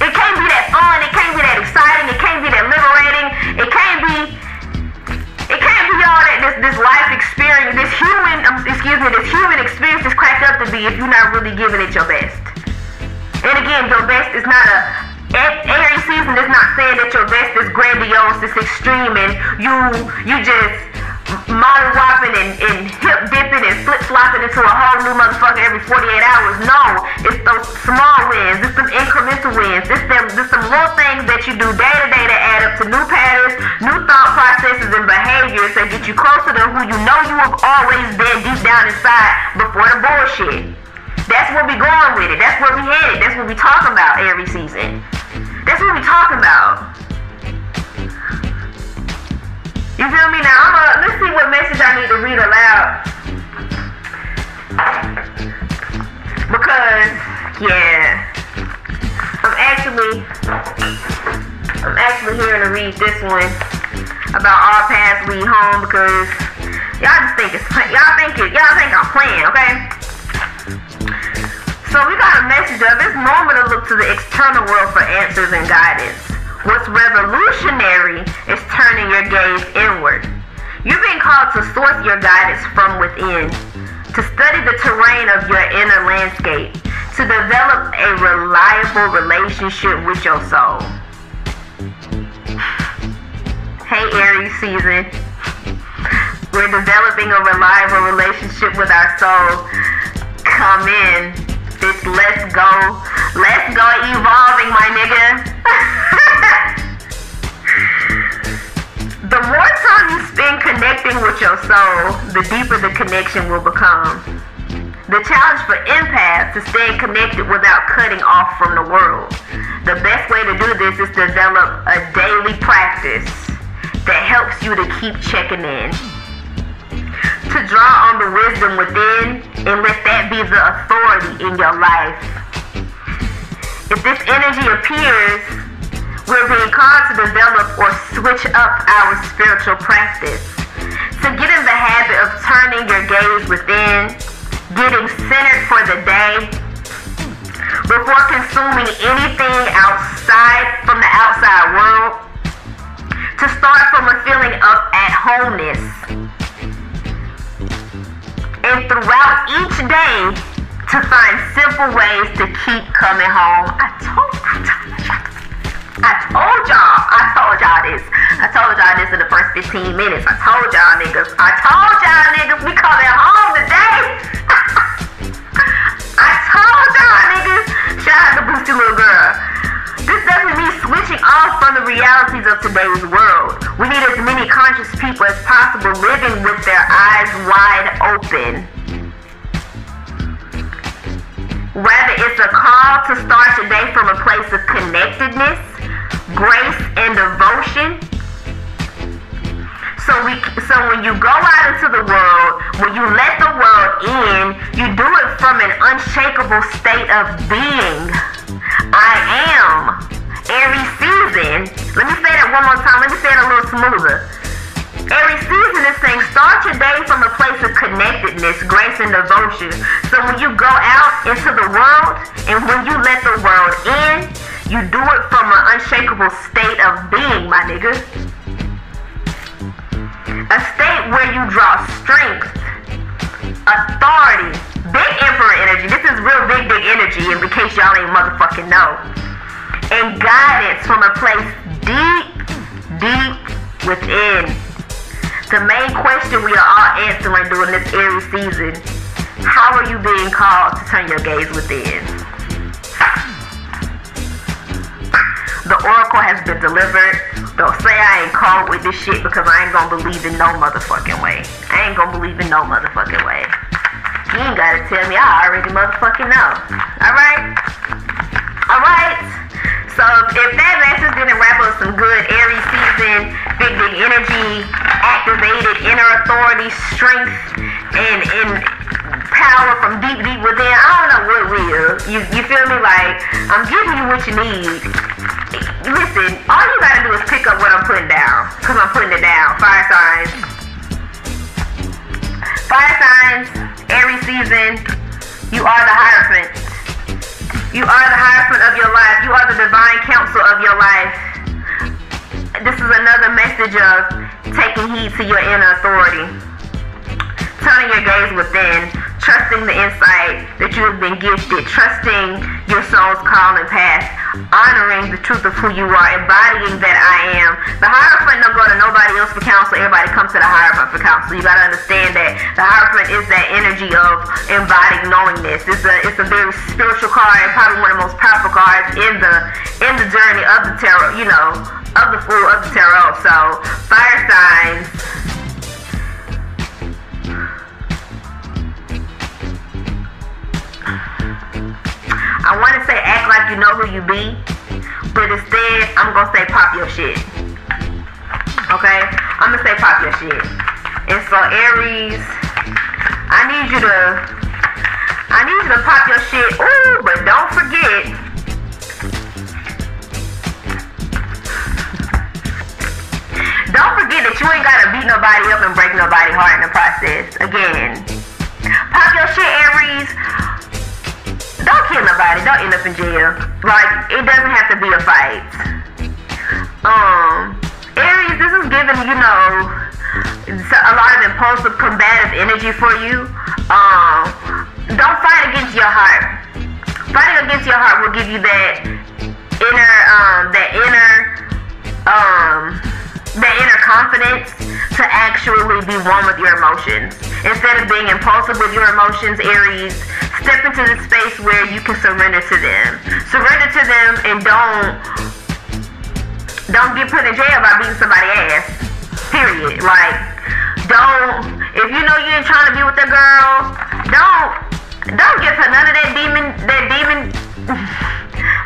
It can't be that fun, it can't be that exciting, it can't be that liberating, it can't be it can't be all that this this life experience, this human um, excuse me, this human experience is cracked up to be if you're not really giving it your best. And again, your best is not a every season is not saying that your best is grandiose, it's extreme, and you you just model whopping and, and hip dipping and flip flopping into a whole new motherfucker every 48 hours. No, it's those small wins, it's some incremental wins, it's them, it's some little things that you do day to day that add up to new patterns, new thought processes and behaviors that get you closer to who you know you have always been deep down inside before the bullshit. That's where we going with it. That's where we headed. That's what we talking about every season. That's what we talking about. You feel me? Now, I'm a, let's see what message I need to read aloud. Because, yeah, I'm actually, I'm actually here to read this one about our paths lead home because y'all just think it's, y'all think it, y'all think I'm playing, okay? So we got a message of it's normal to look to the external world for answers and guidance. What's revolutionary is turning your gaze inward. You're being called to source your guidance from within, to study the terrain of your inner landscape. to develop a reliable relationship with your soul. Hey, Aries season. We're developing a reliable relationship with our soul. Come in. Let's go. Let's go evolving, my nigga. (laughs) the more time you spend connecting with your soul, the deeper the connection will become. The challenge for empaths is staying connected without cutting off from the world. The best way to do this is to develop a daily practice that helps you to keep checking in. To draw on the wisdom within and let that be the authority in your life. If this energy appears, we're being called to develop or switch up our spiritual practice. To get in the habit of turning your gaze within getting centered for the day before consuming anything outside from the outside world to start from a feeling of at homeness and throughout each day to find simple ways to keep coming home i told i told I told y'all, I told y'all this. I told y'all this in the first 15 minutes. I told y'all niggas. I told y'all niggas we coming home today. (laughs) I told y'all niggas. Shout out to Boosty Little Girl. This doesn't mean switching off from the realities of today's world. We need as many conscious people as possible living with their eyes wide open. Rather, it's a call to start today from a place of connectedness, grace, and devotion. So we, so when you go out into the world, when you let the world in, you do it from an unshakable state of being. I am every season. Let me say that one more time. Let me say it a little smoother. Every season is saying start your day from a place of connectedness, grace, and devotion. So when you go out into the world and when you let the world in, you do it from an unshakable state of being, my nigga. A state where you draw strength, authority, big emperor energy. This is real big, big energy, in case y'all ain't motherfucking know. And guidance from a place deep, deep within. The main question we are all answering during this Aries season how are you being called to turn your gaze within? The oracle has been delivered. Don't say I ain't called with this shit because I ain't gonna believe in no motherfucking way. I ain't gonna believe in no motherfucking way. You ain't gotta tell me, I already motherfucking know. Alright? Alright? So if that message didn't wrap up some good Aries season, big big energy, activated inner authority, strength, and and power from deep deep within, I don't know what will. You you feel me? Like I'm giving you what you need. Listen, all you gotta do is pick up what I'm putting down, cause I'm putting it down. Fire signs. Fire signs, Aries season, you are the Hierophant. You are the Hierophant of your life. You are the divine counsel of your life. This is another message of taking heed to your inner authority. Turning your gaze within, trusting the insight that you have been gifted, trusting your soul's calling path, honoring the truth of who you are, embodying that I am. The Hierophant don't go to nobody else for counsel. Everybody comes to the Hierophant for counsel. You gotta understand that the Hierophant is that energy of embodying knowingness. It's a it's a very spiritual card and probably one of the most powerful cards in the in the journey of the tarot. You know, of the fool of the tarot. So fire signs. I want to say act like you know who you be, but instead I'm gonna say pop your shit. Okay, I'm gonna say pop your shit. And so Aries, I need you to, I need you to pop your shit. Ooh, but don't forget. Don't forget that you ain't gotta beat nobody up and break nobody heart in the process. Again, pop your shit, Aries don't kill nobody. Don't end up in jail. Like it doesn't have to be a fight. Um, Aries, this is giving you know a lot of impulsive, combative energy for you. Um, don't fight against your heart. fighting against your heart will give you that inner, um, that inner, um, that inner confidence to actually be one with your emotions. Instead of being impulsive with your emotions, Aries, step into the space where you can surrender to them. Surrender to them and don't don't get put in jail by beating somebody ass. Period. Like, don't if you know you ain't trying to be with the girl, don't don't give her none of that demon that demon (laughs)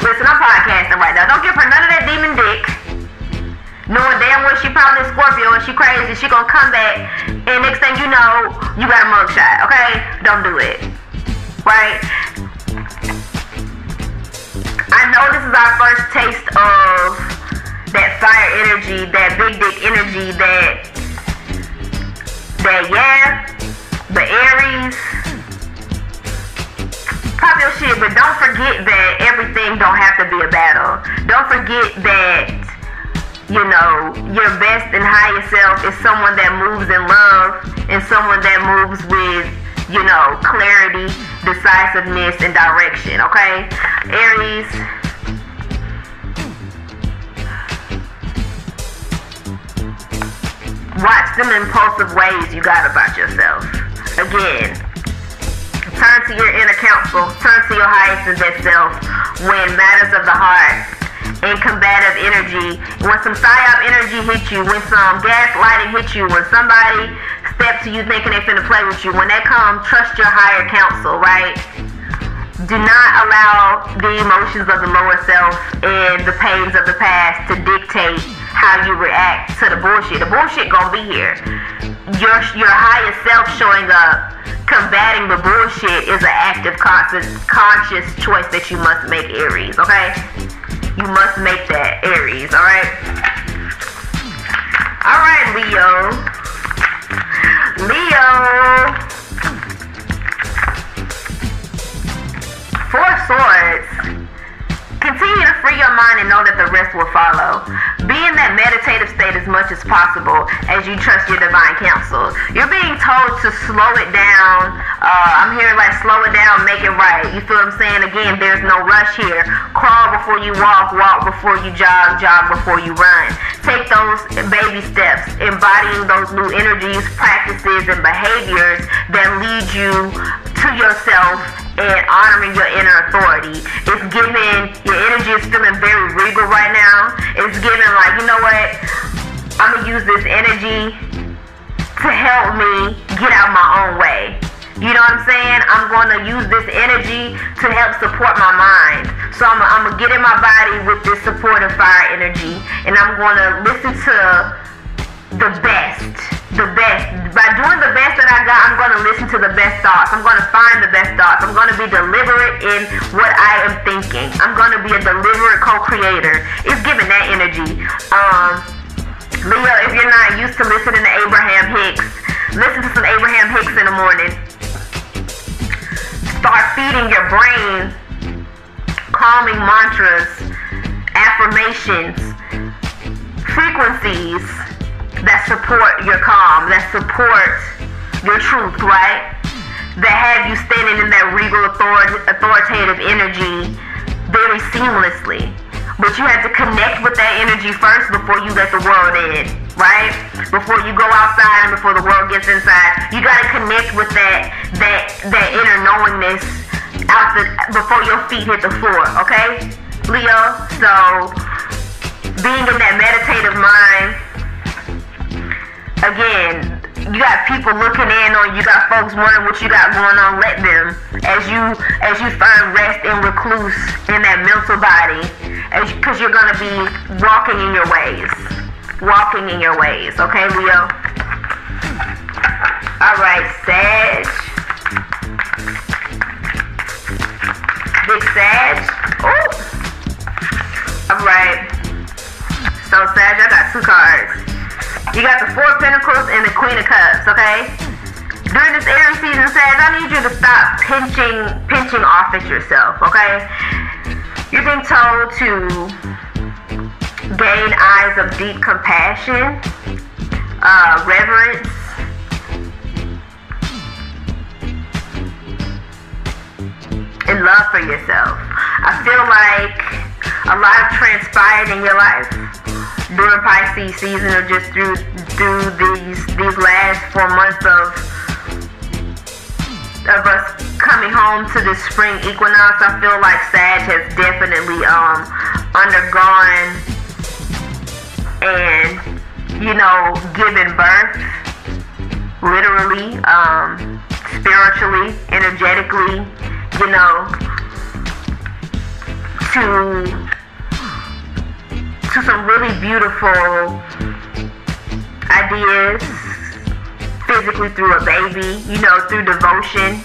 Listen, I'm podcasting right now. Don't give her none of that demon dick knowing damn well she probably Scorpio and she crazy, she gonna come back, and next thing you know, you got a mugshot. Okay, don't do it. Right? I know this is our first taste of that fire energy, that big dick energy, that that yeah, the Aries. Pop your shit, but don't forget that everything don't have to be a battle. Don't forget that you know, your best and highest self is someone that moves in love and someone that moves with, you know, clarity, decisiveness, and direction, okay? Aries. Watch them impulsive ways you got about yourself. Again, turn to your inner counsel, turn to your highest and best self when matters of the heart and combative energy. When some psyop energy hits you, when some gaslighting hits you, when somebody steps to you thinking they're finna play with you, when that comes, trust your higher counsel, right? Do not allow the emotions of the lower self and the pains of the past to dictate how you react to the bullshit. The bullshit gonna be here. Your your higher self showing up, combating the bullshit is an active, conscious, conscious choice that you must make, Aries. Okay you must make that Aries, alright? Alright, Leo. Leo. Four Swords. Continue to free your mind and know that the rest will follow. Be in that meditative state as much as possible as you trust your divine counsel. You're being told to slow it down. Uh, I'm hearing like slow it down, make it right. You feel what I'm saying? Again, there's no rush here. Crawl before you walk, walk before you jog, jog before you run. Take those baby steps, embodying those new energies, practices, and behaviors that lead you to yourself and honoring your inner authority. It's giving, your energy is feeling very regal right now. It's giving like, you know what? I'm gonna use this energy to help me get out my own way. You know what I'm saying? I'm gonna use this energy to help support my mind. So I'm, I'm gonna get in my body with this supportive fire energy and I'm gonna listen to the best the best. By doing the best that I got, I'm going to listen to the best thoughts. I'm going to find the best thoughts. I'm going to be deliberate in what I am thinking. I'm going to be a deliberate co-creator. It's giving that energy. Um, Leo, if you're not used to listening to Abraham Hicks, listen to some Abraham Hicks in the morning. Start feeding your brain calming mantras, affirmations, frequencies that support your calm, that support your truth, right? That have you standing in that regal author- authoritative energy very seamlessly. But you have to connect with that energy first before you let the world in, right? Before you go outside and before the world gets inside, you gotta connect with that that that inner knowingness out the before your feet hit the floor, okay, Leo? So being in that meditative mind again, you got people looking in on you, got folks wondering what you got going on, let them. As you as you find rest and recluse in that mental body, because you're gonna be walking in your ways. Walking in your ways, okay, Leo? Alright, Sag. Big Sag. Oh. Alright. So Sag, I got two cards. You got the Four of Pentacles and the Queen of Cups, okay? During this Aries season, Sag, I need you to stop pinching pinching off at yourself, okay? You've been told to gain eyes of deep compassion, uh, reverence, and love for yourself. I feel like a lot of transpired in your life during Pisces season or just through through these these last four months of of us coming home to the spring equinox. I feel like Sag has definitely um undergone and you know given birth literally um spiritually energetically you know to to some really beautiful ideas physically through a baby, you know, through devotion.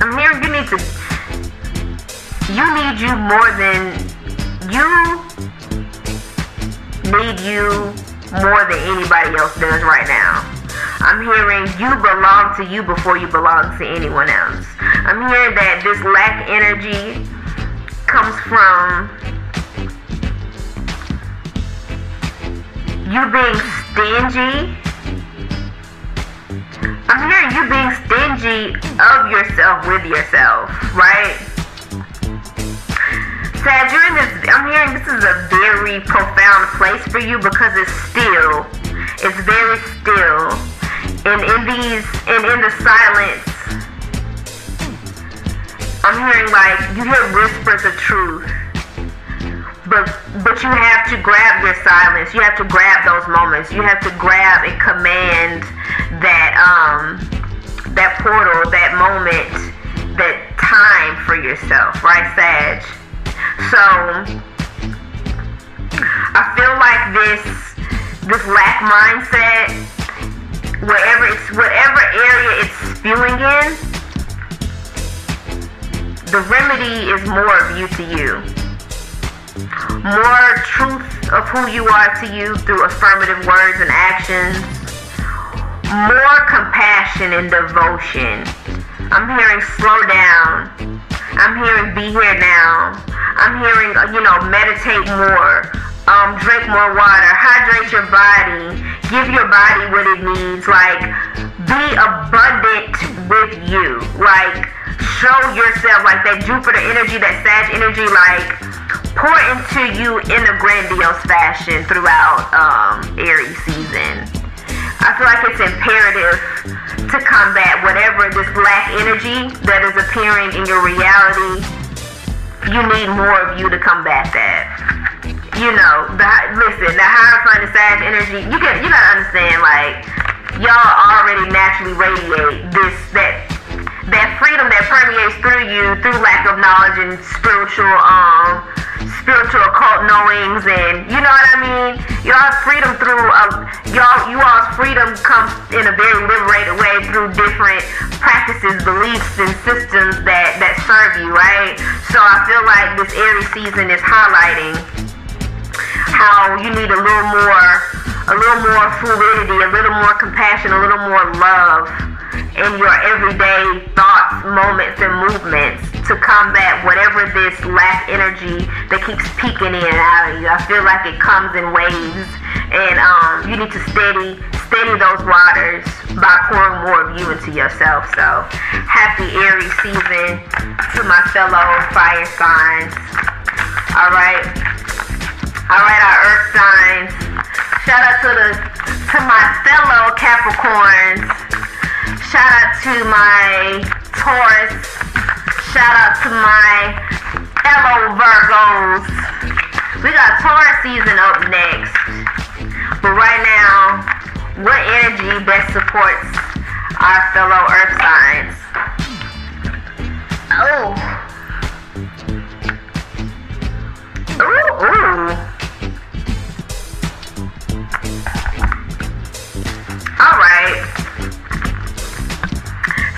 I'm here you need to you need you more than you need you more than anybody else does right now. I'm hearing you belong to you before you belong to anyone else. I'm hearing that this lack energy comes from you being stingy. I'm hearing you being stingy of yourself with yourself, right? Sad, you're in this, I'm hearing this is a very profound place for you because it's still, it's very still. And in these, and in the silence, I'm hearing like, you hear whispers of truth but but you have to grab your silence. You have to grab those moments. You have to grab and command that um that portal, that moment, that time for yourself, right, Sag? So I feel like this this lack mindset, wherever it's whatever area it's spewing in, the remedy is more of you to you more truth of who you are to you through affirmative words and actions, more compassion and devotion. I'm hearing slow down. I'm hearing be here now. I'm hearing, you know, meditate more. Um, drink more water. Hydrate your body. Give your body what it needs. Like, be abundant with you. Like, show yourself like that Jupiter energy, that Sag energy, like pour into you in a grandiose fashion throughout um, Aries season. I feel like it's imperative to combat whatever this black energy that is appearing in your reality. You need more of you to combat that. You know, the listen, the Hierophant and Sag energy. You get, you gotta understand, like y'all already naturally radiate this that that freedom that permeates through you through lack of knowledge and spiritual um spiritual occult knowings and you know what I mean? y'all freedom through uh, y'all you all's freedom comes in a very liberated way through different practices, beliefs and systems that that serve you, right? So I feel like this Aries season is highlighting how you need a little more a little more fluidity, a little more compassion, a little more love in your everyday thoughts, moments, and movements to combat whatever this lack energy that keeps peeking in and out of you. I feel like it comes in waves, and um, you need to steady steady those waters by pouring more of you into yourself. So, happy Aries season to my fellow fire signs. All right, all right, our Earth signs. Shout out to the to my fellow Capricorns. Shout out to my Taurus. Shout out to my fellow Virgos. We got Taurus season up next. But right now, what energy best supports our fellow Earth signs? Oh. Ooh, ooh. Alright.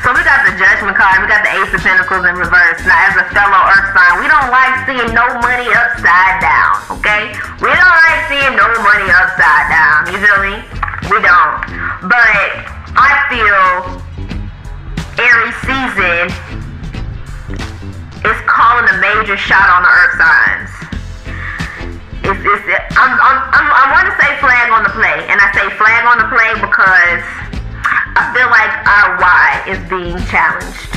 So we got the judgment card, we got the ace of pentacles in reverse. Now as a fellow earth sign, we don't like seeing no money upside down, okay? We don't like seeing no money upside down, you feel me? We don't. But I feel Aries season is calling a major shot on the earth signs. It's, it's, I'm, I'm, I'm, I want to say flag on the play, and I say flag on the play because I feel like our why is being challenged?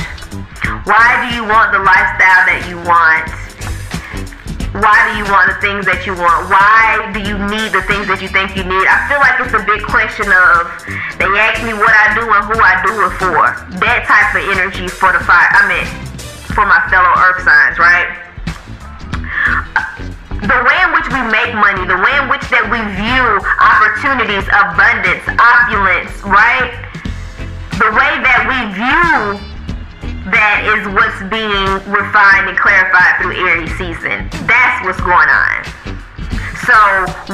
Why do you want the lifestyle that you want? Why do you want the things that you want? Why do you need the things that you think you need? I feel like it's a big question of they ask me what I do and who I do it for. That type of energy for the fire. I mean, for my fellow earth signs, right? The way in which we make money, the way in which that we view opportunities, abundance, opulence, right? The way that we view that is what's being refined and clarified through Aries season. That's what's going on. So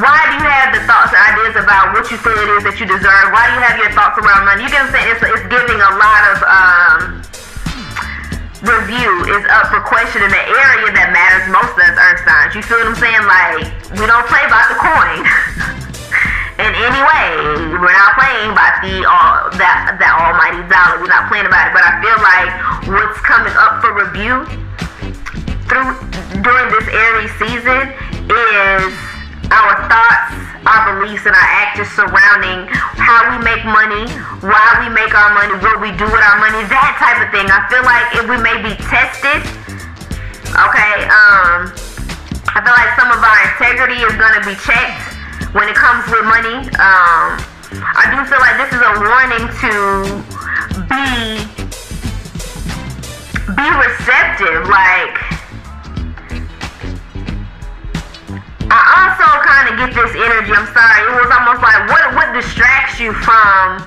why do you have the thoughts and ideas about what you feel it is that you deserve? Why do you have your thoughts around money? You I'm saying? It's, it's giving a lot of um, review is up for question in the area that matters most to us earth signs. You feel what I'm saying? Like, we don't play about the coin. (laughs) in any way. We're not playing by the all that that almighty dollar. We're not playing about it. But I feel like what's coming up for review through during this Aries season is our thoughts, our beliefs, and our actions surrounding how we make money, why we make our money, what we do with our money, that type of thing. I feel like if we may be tested, okay, um, I feel like some of our integrity is gonna be checked when it comes with money. Um, I do feel like this is a warning to be be receptive. Like I also kind of get this energy. I'm sorry. It was almost like what what distracts you from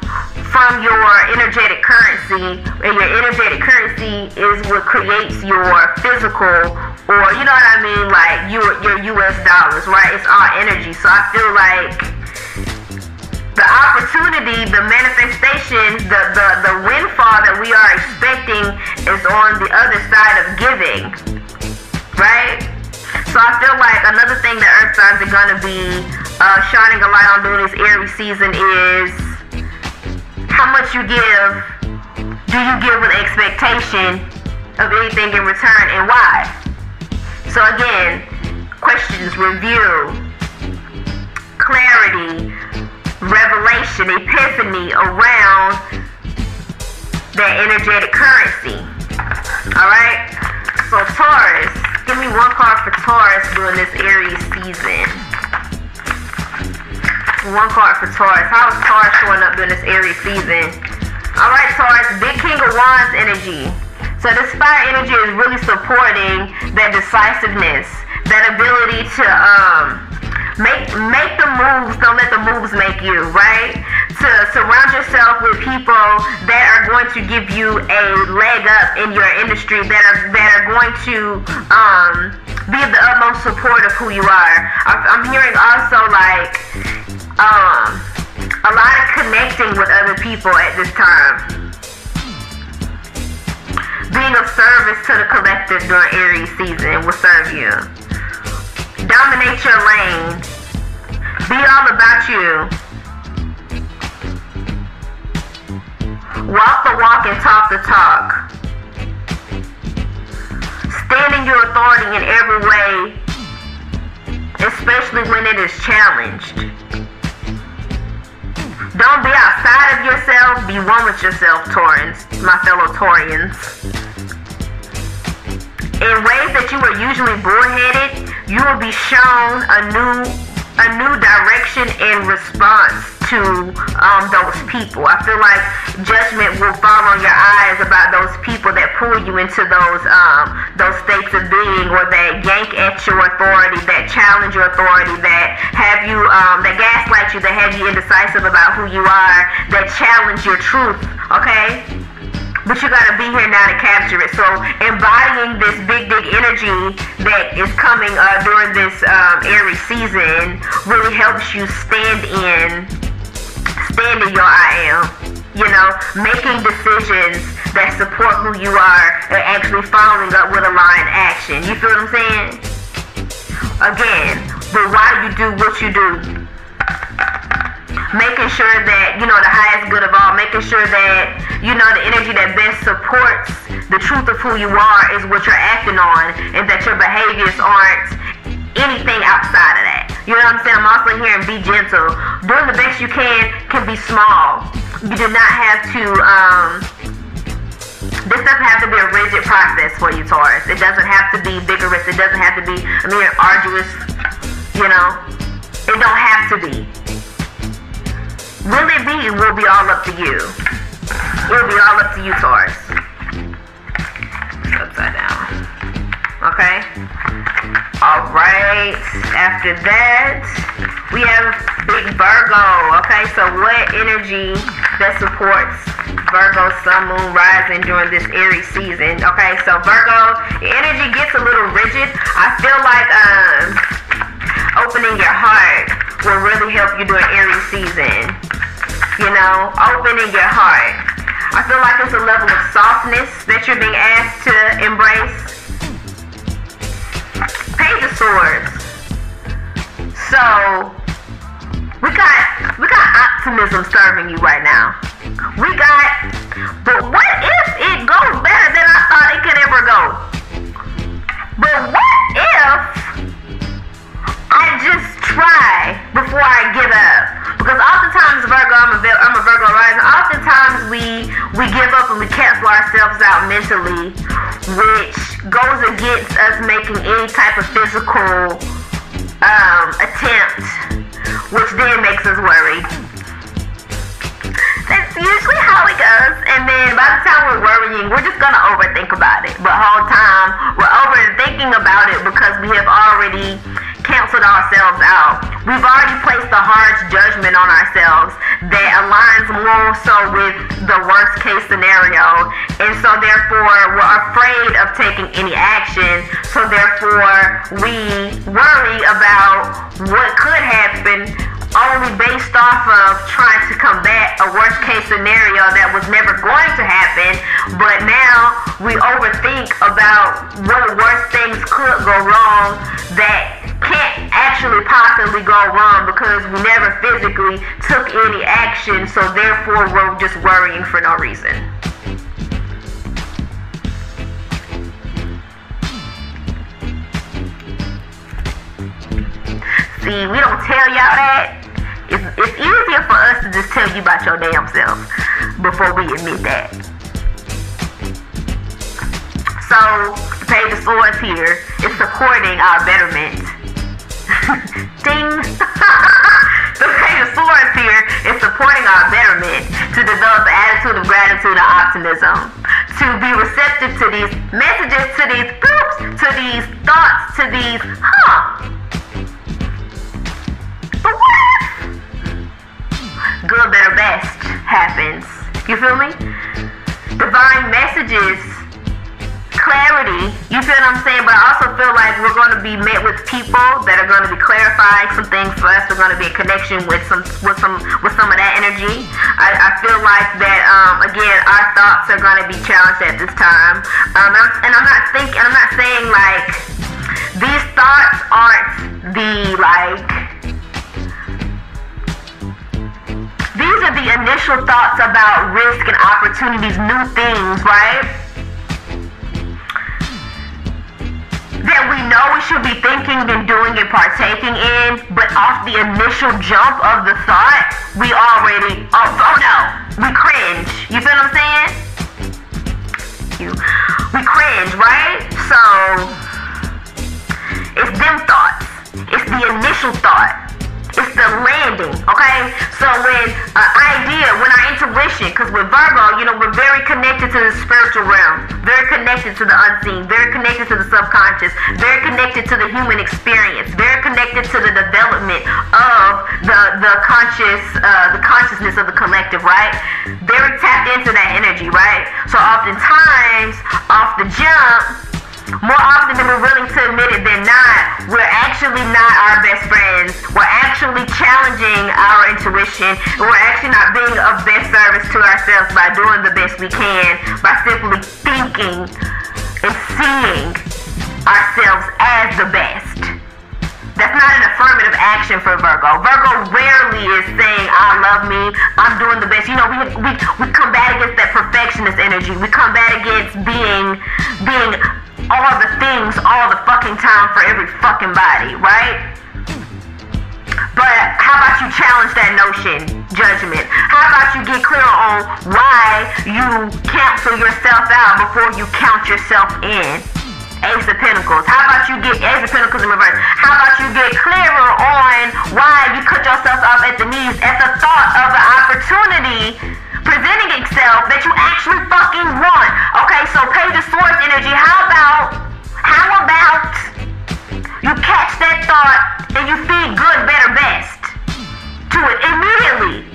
from your energetic currency, and your energetic currency is what creates your physical, or you know what I mean, like your your U.S. dollars, right? It's all energy. So I feel like the opportunity, the manifestation, the the the windfall that we are expecting is on the other side of giving, right? So I feel like another thing that Earth signs are gonna be uh, shining a light on during this Aries season is how much you give, do you give with expectation of anything in return and why? So again, questions, review, clarity, revelation, epiphany around that energetic currency. Alright? So Taurus, give me one card for Taurus during this Aries season. One card for Taurus. How is Taurus showing up during this Aries season? Alright, Taurus, Big King of Wands energy. So this fire energy is really supporting that decisiveness, that ability to um make make the moves, don't let the moves make you, right? To surround yourself with people that are going to give you a leg up in your industry, that are that are going to um be the utmost support of who you are. I'm hearing also like um, a lot of connecting with other people at this time. Being of service to the collective during Aries season will serve you. Dominate your lane. Be all about you. Walk the walk and talk the talk. Stand in your authority in every way, especially when it is challenged. Don't be outside of yourself, be one with yourself, Taurans, my fellow Taurians. In ways that you are usually bullheaded, you will be shown a new a new direction in response to um, those people. I feel like judgment will fall on your eyes about those people that pull you into those um, those states of being, or that yank at your authority, that challenge your authority, that have you um, that gaslight you, that have you indecisive about who you are, that challenge your truth. Okay. But you gotta be here now to capture it. So embodying this big, big energy that is coming uh, during this um, season really helps you stand in, stand in your I am. You know, making decisions that support who you are and actually following up with a aligned action. You feel what I'm saying? Again, but why do you do what you do? Making sure that you know the highest good of all making sure that you know the energy that best supports the truth of who you are is what you're acting on and that your behaviors aren't anything outside of that you know what i'm saying i'm also hearing be gentle doing the best you can can be small you do not have to um this doesn't have to be a rigid process for you, Taurus. It doesn't have to be vigorous. It doesn't have to be, I mean, arduous. You know, it don't have to be. Will it be? Will be all up to you. Will be all up to you, Taurus. Upside down. Okay. All right. After that, we have Big Virgo. Okay, so what energy that supports Virgo, Sun, Moon, Rising during this Aries season? Okay, so Virgo, energy gets a little rigid. I feel like um, opening your heart will really help you during Aries season. You know, opening your heart. I feel like it's a level of softness that you're being asked to embrace. Page of Swords. So we got we got optimism serving you right now. We got but what if it goes better than I thought it could ever go? But what if I just try before I give up? Because oftentimes Virgo, I'm a, I'm a Virgo rising. Oftentimes we we give up and we cancel ourselves out mentally, which goes against us making any type of physical um, attempt, which then makes us worry. That's usually how it goes. And then by the time we're worrying, we're just gonna overthink about it. But whole time we're overthinking about it because we have already canceled ourselves out. We've already placed a harsh judgment on ourselves that aligns more so with the worst case scenario. And so therefore we're afraid of taking any action. So therefore we worry about what could happen only based off of trying to combat a worst case scenario that was never going to happen, but now we overthink about what worst things could go wrong that can't actually possibly go wrong because we never physically took any action, so therefore we're just worrying for no reason. See, we don't tell y'all that. It's, it's easier for us to just tell you about your damn self before we admit that. So, the Page of Swords here is supporting our betterment. Ding! (laughs) the Page of Swords here is supporting our betterment to develop an attitude of gratitude and optimism. To be receptive to these messages, to these groups, to these thoughts, to these, huh? But what if good, better, best happens? You feel me? Divine messages, clarity, you feel what I'm saying? But I also feel like we're going to be met with people that are going to be clarifying some things for us. We're going to be in connection with some with some with some of that energy. I, I feel like that um, again, our thoughts are going to be challenged at this time. Um, and, I'm, and I'm not thinking, I'm not saying like these thoughts aren't the like these are the initial thoughts about risk and opportunities, new things, right? That we know we should be thinking and doing and partaking in, but off the initial jump of the thought, we already, oh, oh no, we cringe. You feel what I'm saying? You, we cringe, right? So, it's them thoughts. It's the initial thought. Landing, okay? So when an uh, idea, when our intuition, because with Virgo, you know, we're very connected to the spiritual realm, very connected to the unseen, very connected to the subconscious, very connected to the human experience, very connected to the development of the the conscious, uh, the consciousness of the collective, right? Very tapped into that energy, right? So oftentimes, off the jump, more often than we're willing to admit it than not, we're actually not our best friends. We're actually challenging our intuition. We're actually not being of best service to ourselves by doing the best we can, by simply thinking and seeing ourselves as the best. That's not an affirmative action for Virgo. Virgo rarely is saying, I love me, I'm doing the best. You know, we, we, we combat against that perfectionist energy. We combat against being, being all the things all the fucking time for every fucking body, right? But how about you challenge that notion, judgment? How about you get clear on why you cancel yourself out before you count yourself in? Ace of Pentacles. How about you get Ace of Pentacles in reverse? How about you get clearer on why you cut yourself off at the knees at the thought of the opportunity presenting itself that you actually fucking want? Okay, so Page of Swords energy. How about how about you catch that thought and you feed good, better, best to it immediately?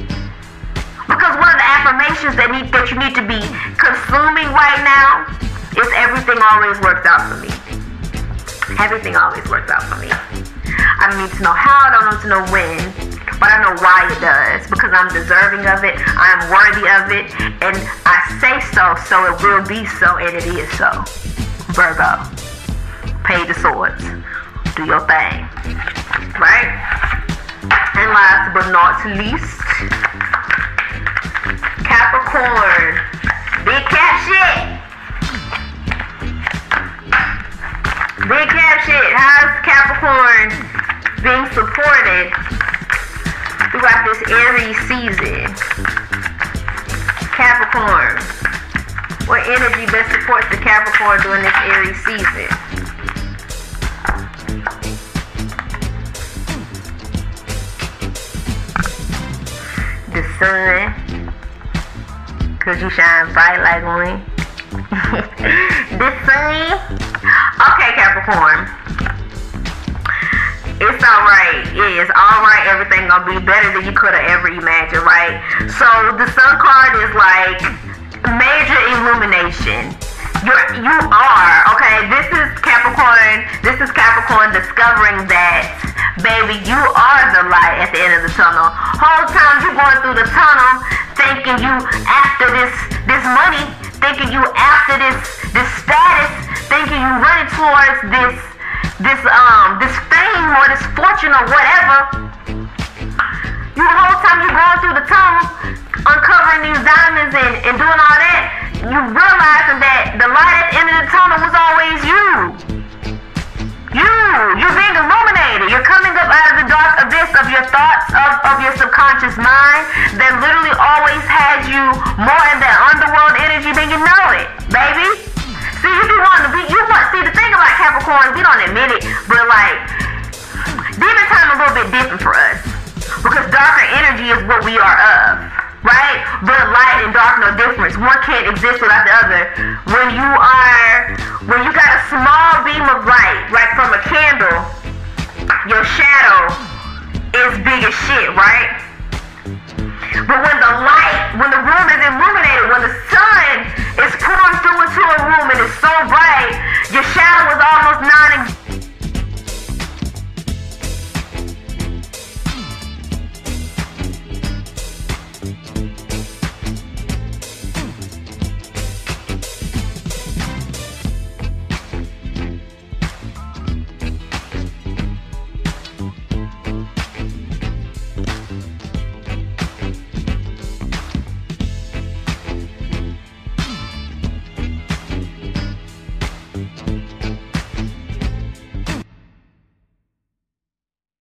Because one of the affirmations that need that you need to be consuming right now is everything always works out for me. Everything always works out for me. I don't need to know how, I don't need to know when, but I know why it does. Because I'm deserving of it, I am worthy of it, and I say so, so it will be so, and it is so. Virgo, Page of Swords. Do your thing. Right? And last but not least, Capricorn. Big cat shit. Big cap shit. How's Capricorn being supported throughout this Aries season? Capricorn. What energy best supports the Capricorn during this Aries season? The sun. Cause you shine bright like me. (laughs) the sun. Okay, Capricorn. It's alright. Yeah, it's alright. Everything gonna be better than you could have ever imagined, right? So the sun card is like major illumination. You're you are, okay? This is Capricorn. This is Capricorn discovering that baby, you are the light at the end of the tunnel. Whole time you going through the tunnel thinking you after this this money, thinking you after this this status, thinking you running towards this this um this fame or this fortune or whatever. You the whole time you're going through the tunnel, uncovering these diamonds and, and doing all that, you realizing that the light at the end of the tunnel was always you. You, you're being illuminated. You're coming up out of the dark of your thoughts, of, of your subconscious mind that literally always has you more in that underworld energy than you know it, baby. See, if you wanting to be, you want, see, the thing about Capricorn, we don't admit it, but like, demon time a little bit different for us. Because darker energy is what we are of, right? But light and dark no difference. One can't exist without the other. When you are, when you got a small beam of light, like from a candle, your shadow is big as shit, right? But when the light, when the room is illuminated, when the sun is pouring through into a room and it's so bright, your shadow is almost non